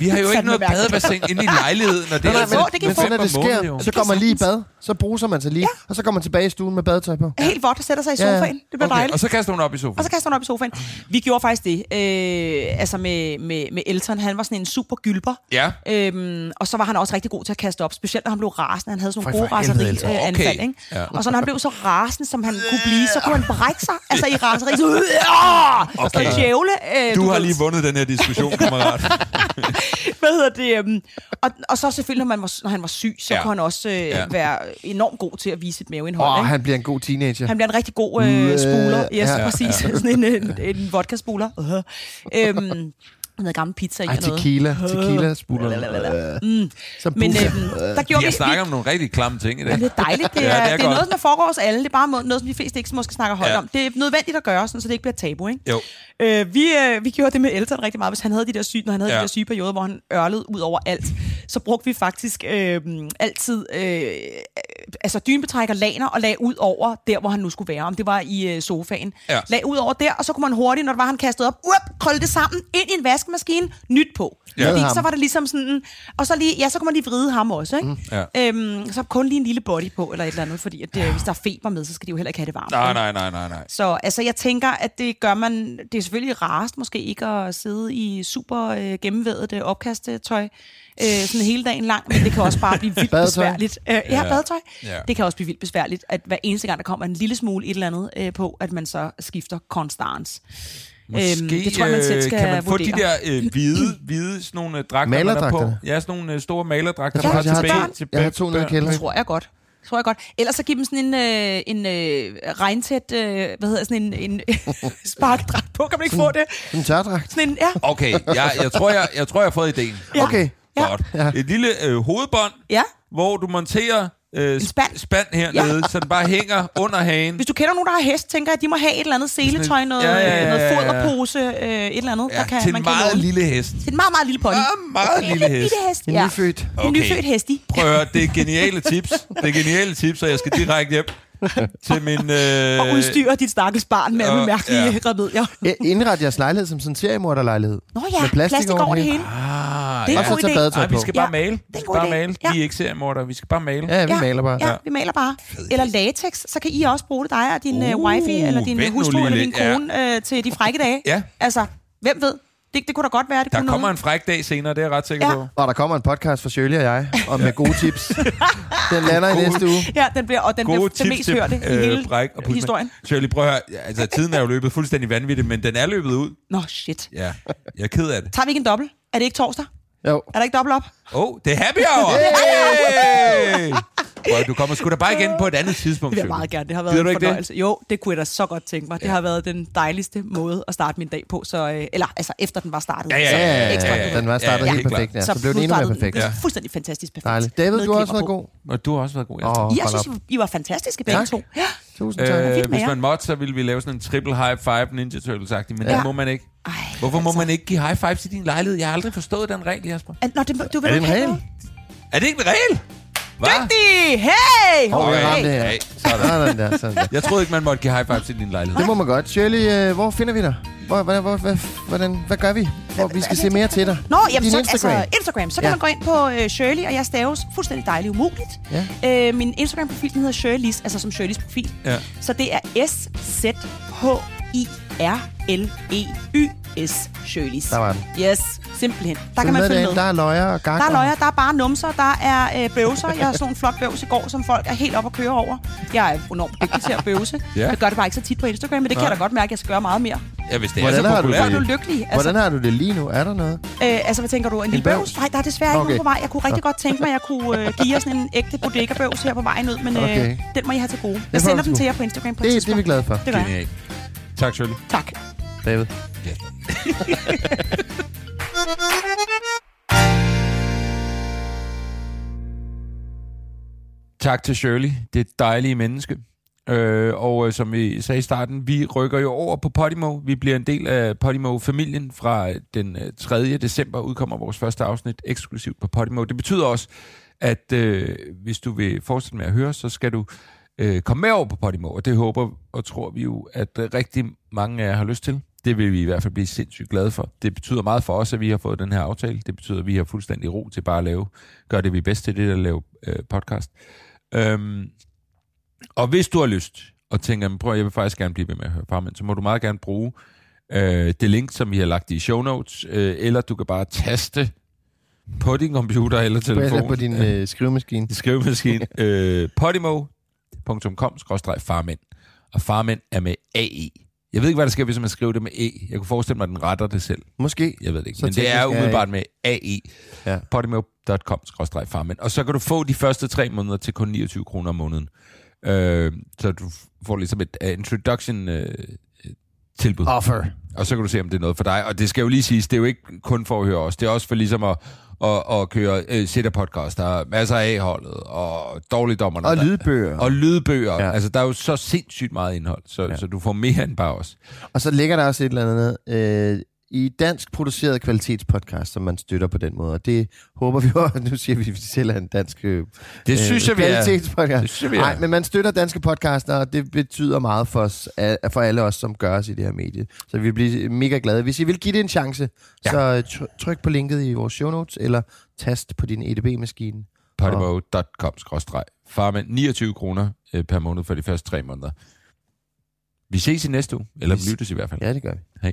vi har jo ikke noget badebassin inde i lejligheden, og det er men, få, det når det Fem om måneden, sker, så går man lige i bad. Så bruser man sig lige, ja. og så kommer man tilbage i stuen med badetøj på. Helt vådt og sætter sig i Ja, ja. sofaen. Det bliver Okay, dejligt. og så kaster hun op i sofaen. Og så kaster hun op i sofaen. Vi gjorde faktisk det. Øh, altså med, med, med Elton, han var sådan en super gylper. Ja. Øhm, og så var han også rigtig god til at kaste op, specielt når han blev rasende. Han havde sådan nogle gode raseri-anfald, Okay. ikke? Ja. Og så når han blev så rasende, som han kunne blive, så kunne han brække sig. Altså i raseri. Så, <laughs> øh, Okay. så djævle. Øh, Du har ved. lige vundet den her diskussion, kammerat. <laughs> Hvad hedder det? øhm, Og, og så selvfølgelig, når, man var, når han var syg, så Ja. ja. kunne han også øh, Ja. ja. være enormt god til at vise sit maveindhold. Åh, ikke? han bliver en god teenager. Han bliver en rigtig god øh, Øh, spuler. Yes, ja. ja, præcis. Sådan en, en, en vodka-spuler. Uh-huh. Øhm, noget gammel pizza i Ej, og noget. tequila. Tequila spuler. Mm. Så Men øhm, der gjorde Vi snakket om nogle rigtig klamme ting i dag. Ja, det er dejligt. Det er, Ja, det er det er, noget, som der foregår hos alle. Det er bare noget, som de fleste ikke måske snakker højt Ja. ja. om. Det er nødvendigt at gøre, sådan, så det ikke bliver tabu. Ikke? Jo. Øh, vi, øh, vi gjorde det med Elton rigtig meget. Hvis han havde de der syge, når han havde Ja. ja. de der syge perioder, hvor han ørlede ud over alt, så brugte vi faktisk øh, altid øh, altså dynbetrækker laner og lagde ud over der, hvor han nu skulle være. Om det var i øh, sofaen. Ja. Lag ud over der, og så kunne man hurtigt, når det var, han kastede op, up, krølle det sammen, ind i en vaskemaskine, nyt på. Ja. Fordi Ham. så var det ligesom sådan, og så lige, ja, så kunne man lige vride ham også, ikke? Mm. Ja. Øhm, så kun lige en lille body på, eller et eller andet, fordi at, øh, hvis der er feber med, så skal de jo heller ikke have det varmt. Nej, nej, nej, nej, nej. Så altså, jeg tænker, at det gør man... Det er selvfølgelig rarest måske ikke at sidde i super øh, gennemvædet øh, opkastetøj øh, sådan hele dagen lang, men det kan også bare blive <laughs> vildt besværligt. Øh, ja, Ja. badetøj. Ja. Det kan også blive vildt besværligt, at hver eneste gang, der kommer en lille smule et eller andet øh, på, at man så skifter konstans. Måske Øhm, det tror jeg, man selv skal øh, kan man få vurdere. de der øh, hvide, hvide sådan nogle øh, dragter, man har på. Ja, sådan nogle øh, store malerdragter. Man jeg til har ben- to- til jeg har to nede i kælderen. Det tror jeg godt. Tror jeg godt. Ellers så giv dem sådan en, øh, en øh, regntæt, øh, hvad hedder sådan en, en <laughs> sparkedragt på. Kan man ikke få det? En tørdragt. Sådan en, ja. Okay, jeg, jeg, tror, jeg, jeg tror, jeg har fået ideen. Ja. <laughs> Okay. Ja. Godt. Et lille øh, hovedbånd, Ja. hvor du monterer øh, spand. spand hernede, ja. så den bare hænger under hagen. Hvis du kender nogen, der har hest, tænker jeg, at de må have et eller andet seletøj, noget, Ja, ja, ja, ja, noget foderpose, øh, et eller andet, Ja, der kan, til man en kan meget låne. lille hest. Til en meget, meget lille pony. Ja, meget lille hest. Lille hest, En ja. nyfødt. En Okay. nyfødt hest i. Prøv at høre, det er geniale tips. Det er geniale tips, og jeg skal direkte hjem <laughs> til min... Øh, Og udstyre dit stakkels barn med øh, alle mærkelige ja. remedier. Indret jeres lejlighed som sådan en seriemorderlejlighed. Nå ja, Med plastik plastik over over det hele. Ah, Det er ja. Og så god tage idé. badetøj Ej, vi på. skal bare male. det Vi skal bare idé. male. Ja. Vi er ikke seriemorder, vi skal bare male. Ja, vi maler bare. Ja, vi maler bare. Eller latex, så kan I også bruge det, dig og din uh, Uh, wifi, eller din hustru, eller din kone, øh, til de frække dage. Ja. Altså, hvem ved? Det, det kunne da godt være, det Der kunne kommer nogen. en fræk dag senere, det er jeg ret sikker Ja. på. Og der kommer en podcast fra Shirley og jeg, og med gode tips. <laughs> Den lander i næste uge. Ja, den bliver, og den bliver Gode det tips mest til hørte i øh, hele bræk og historien. Shirley, prøv at høre. Ja, Altså, tiden er jo løbet fuldstændig vanvittigt, men den er løbet ud. Nå, shit. Ja, jeg er ked af det. Tager vi ikke en dobbelt? Er det ikke torsdag? Jo. Er der ikke dobbelt op? Åh, oh, det er happy hour! Hey! Prøv, du kommer sgu da bare igen på et andet tidspunkt. Det vil jeg meget gerne. Det har været Gider en ikke det? fornøjelse. Jo, det kunne jeg da så godt tænke mig. Det har været den dejligste måde at starte min dag på. Så, øh, eller altså efter den var startet. Ja, ja, ja, ja, ja, ja, ja. Den var startet Ja, helt helt perfekt, ja. Så, Så blev den endnu mere perfekt. Ja. Fuldstændig fantastisk perfekt. Dejligt. David, Med du har også været god. Og du har også været god, ja. Åh, Jeg synes, op. I var fantastiske begge Tak. to. Ja. Tusind tak. Øh, fint med hvis man måtte, så ville vi lave sådan en triple high five Ninja turtles -agtig, men Ja. det må man ikke. Ej, Hvorfor må altså. man ikke give high five til din lejlighed? Jeg har aldrig forstået den regel, Jasper. Nå, det, du vil Er det ikke en regel? Er det ikke en regel? Dygtig! Hey! Åh, jeg Hey! ramte det her. Hey, sådan. Sådan der, sådan der. <laughs> Jeg troede ikke, man måtte give high five til din lejlighed. Det må man godt. Shirley, øh, hvor finder vi dig? Hvor, hvordan, hvor, hvad, hvordan, hvad gør vi? Hvor vi skal se mere til dig? Nå, jamen, Din så, Instagram. Altså, Instagram. Så kan Ja. man gå ind på øh, Shirley, og jeg staves fuldstændig dejligt umuligt. Ja. Øh, min Instagram-profil den hedder Shirleys, altså som Shirleys profil. Ja. Så det er S-Z-H-I-R-L-E-Y-S Shirleys. Der var den. Yes, simpelthen. Der Følg kan man med følge med. Der er løjer og gakker. Der er løjer, der er bare numser, der er øh, bøvser. Jeg har sådan en flot bøvs i går, som folk er helt op at køre over. Jeg er enormt dygtig til at bøvse. Ja. Jeg gør det bare ikke så tit på Instagram, men det kan jeg da godt mærke, at jeg skal gøre meget mere. Ja, hvis det Hvordan er har så du Så er det? du populært. lykkelig. Altså, Hvordan har du det lige nu? Er der noget? øh, altså, hvad tænker du? En lille bøvs? bøvs? Nej, der er desværre ikke Okay. nogen på vej. Jeg kunne rigtig godt tænke mig, at jeg kunne øh, give jer sådan en ægte bodega-bøvs her på vejen ud, men øh, Okay. den må I have til gode. Jeg får sender sgu. til jer på Instagram på et Det, det er vi tidspunkt. glade for. Det gør jeg. Tak, Shirley. Tak. David. <laughs> Tak til Shirley, det dejlige menneske. Øh, og øh, som vi sagde i starten, vi rykker jo over på Podimo. Vi bliver en del af Podimo-familien fra den øh, 3. december udkommer vores første afsnit eksklusivt på Podimo. Det betyder også, at øh, hvis du vil fortsætte med at høre, så skal du øh, komme med over på Podimo, og det håber og tror vi jo, at øh, rigtig mange af jer har lyst til. Det vil vi i hvert fald blive sindssygt glade for. Det betyder meget for os, at vi har fået den her aftale. Det betyder, at vi har fuldstændig ro til bare at lave, gøre det vi er bedst til, det at lave øh, podcast. Øhm, og hvis du har lyst, og tænker, "Men prøv, jeg vil faktisk gerne blive ved med at høre Farmand, så må du meget gerne bruge øh, det link, som vi har lagt i show notes, øh, eller du kan bare taste på din computer eller telefon. Eller på din øh, skrivemaskine. skrivemaskine. øh, podimo.com-farmænd. Og farmænd er med AE. Jeg ved ikke, hvad der sker, hvis man skriver det med E. Jeg kunne forestille mig, at den retter det selv. Måske. Jeg ved det ikke. Så Men det er er umiddelbart med AE. Ja. podimo.com-farmænd. Og så kan du få de første tre måneder til kun 29 kroner om måneden. Øh, så du får ligesom et uh, introduction øh, tilbud. Offer. Og så kan du se, om det er noget for dig. Og det skal jo lige siges, det er jo ikke kun for at høre os. Det er også for ligesom at, at, at køre øh, sætter podcast. Der er masser af A-holdet og dårligdommerne. Og der- lydbøger. Og lydbøger. Ja. Altså, der er jo så sindssygt meget indhold, så, ja. så du får mere end bare os. Og så ligger der også et eller andet øh, i dansk produceret kvalitetspodcast, som man støtter på den måde. Og det håber vi jo, <laughs> nu siger vi, at vi selv er en dansk øh, Det synes jeg, kvalitetspodcast. Nej, men man støtter danske podcaster, og det betyder meget for, os, for alle os, som gør os i det her medie. Så vi bliver mega glade. Hvis I vil give det en chance, ja. Så øh, tr- tryk på linket i vores show notes, eller tast på din EDB-maskine. podimo.com-farmænd. 29 kroner øh, per måned for de første tre måneder. Vi ses i næste uge. Eller Vi lyttes i hvert fald. Ja, det gør vi. Hej.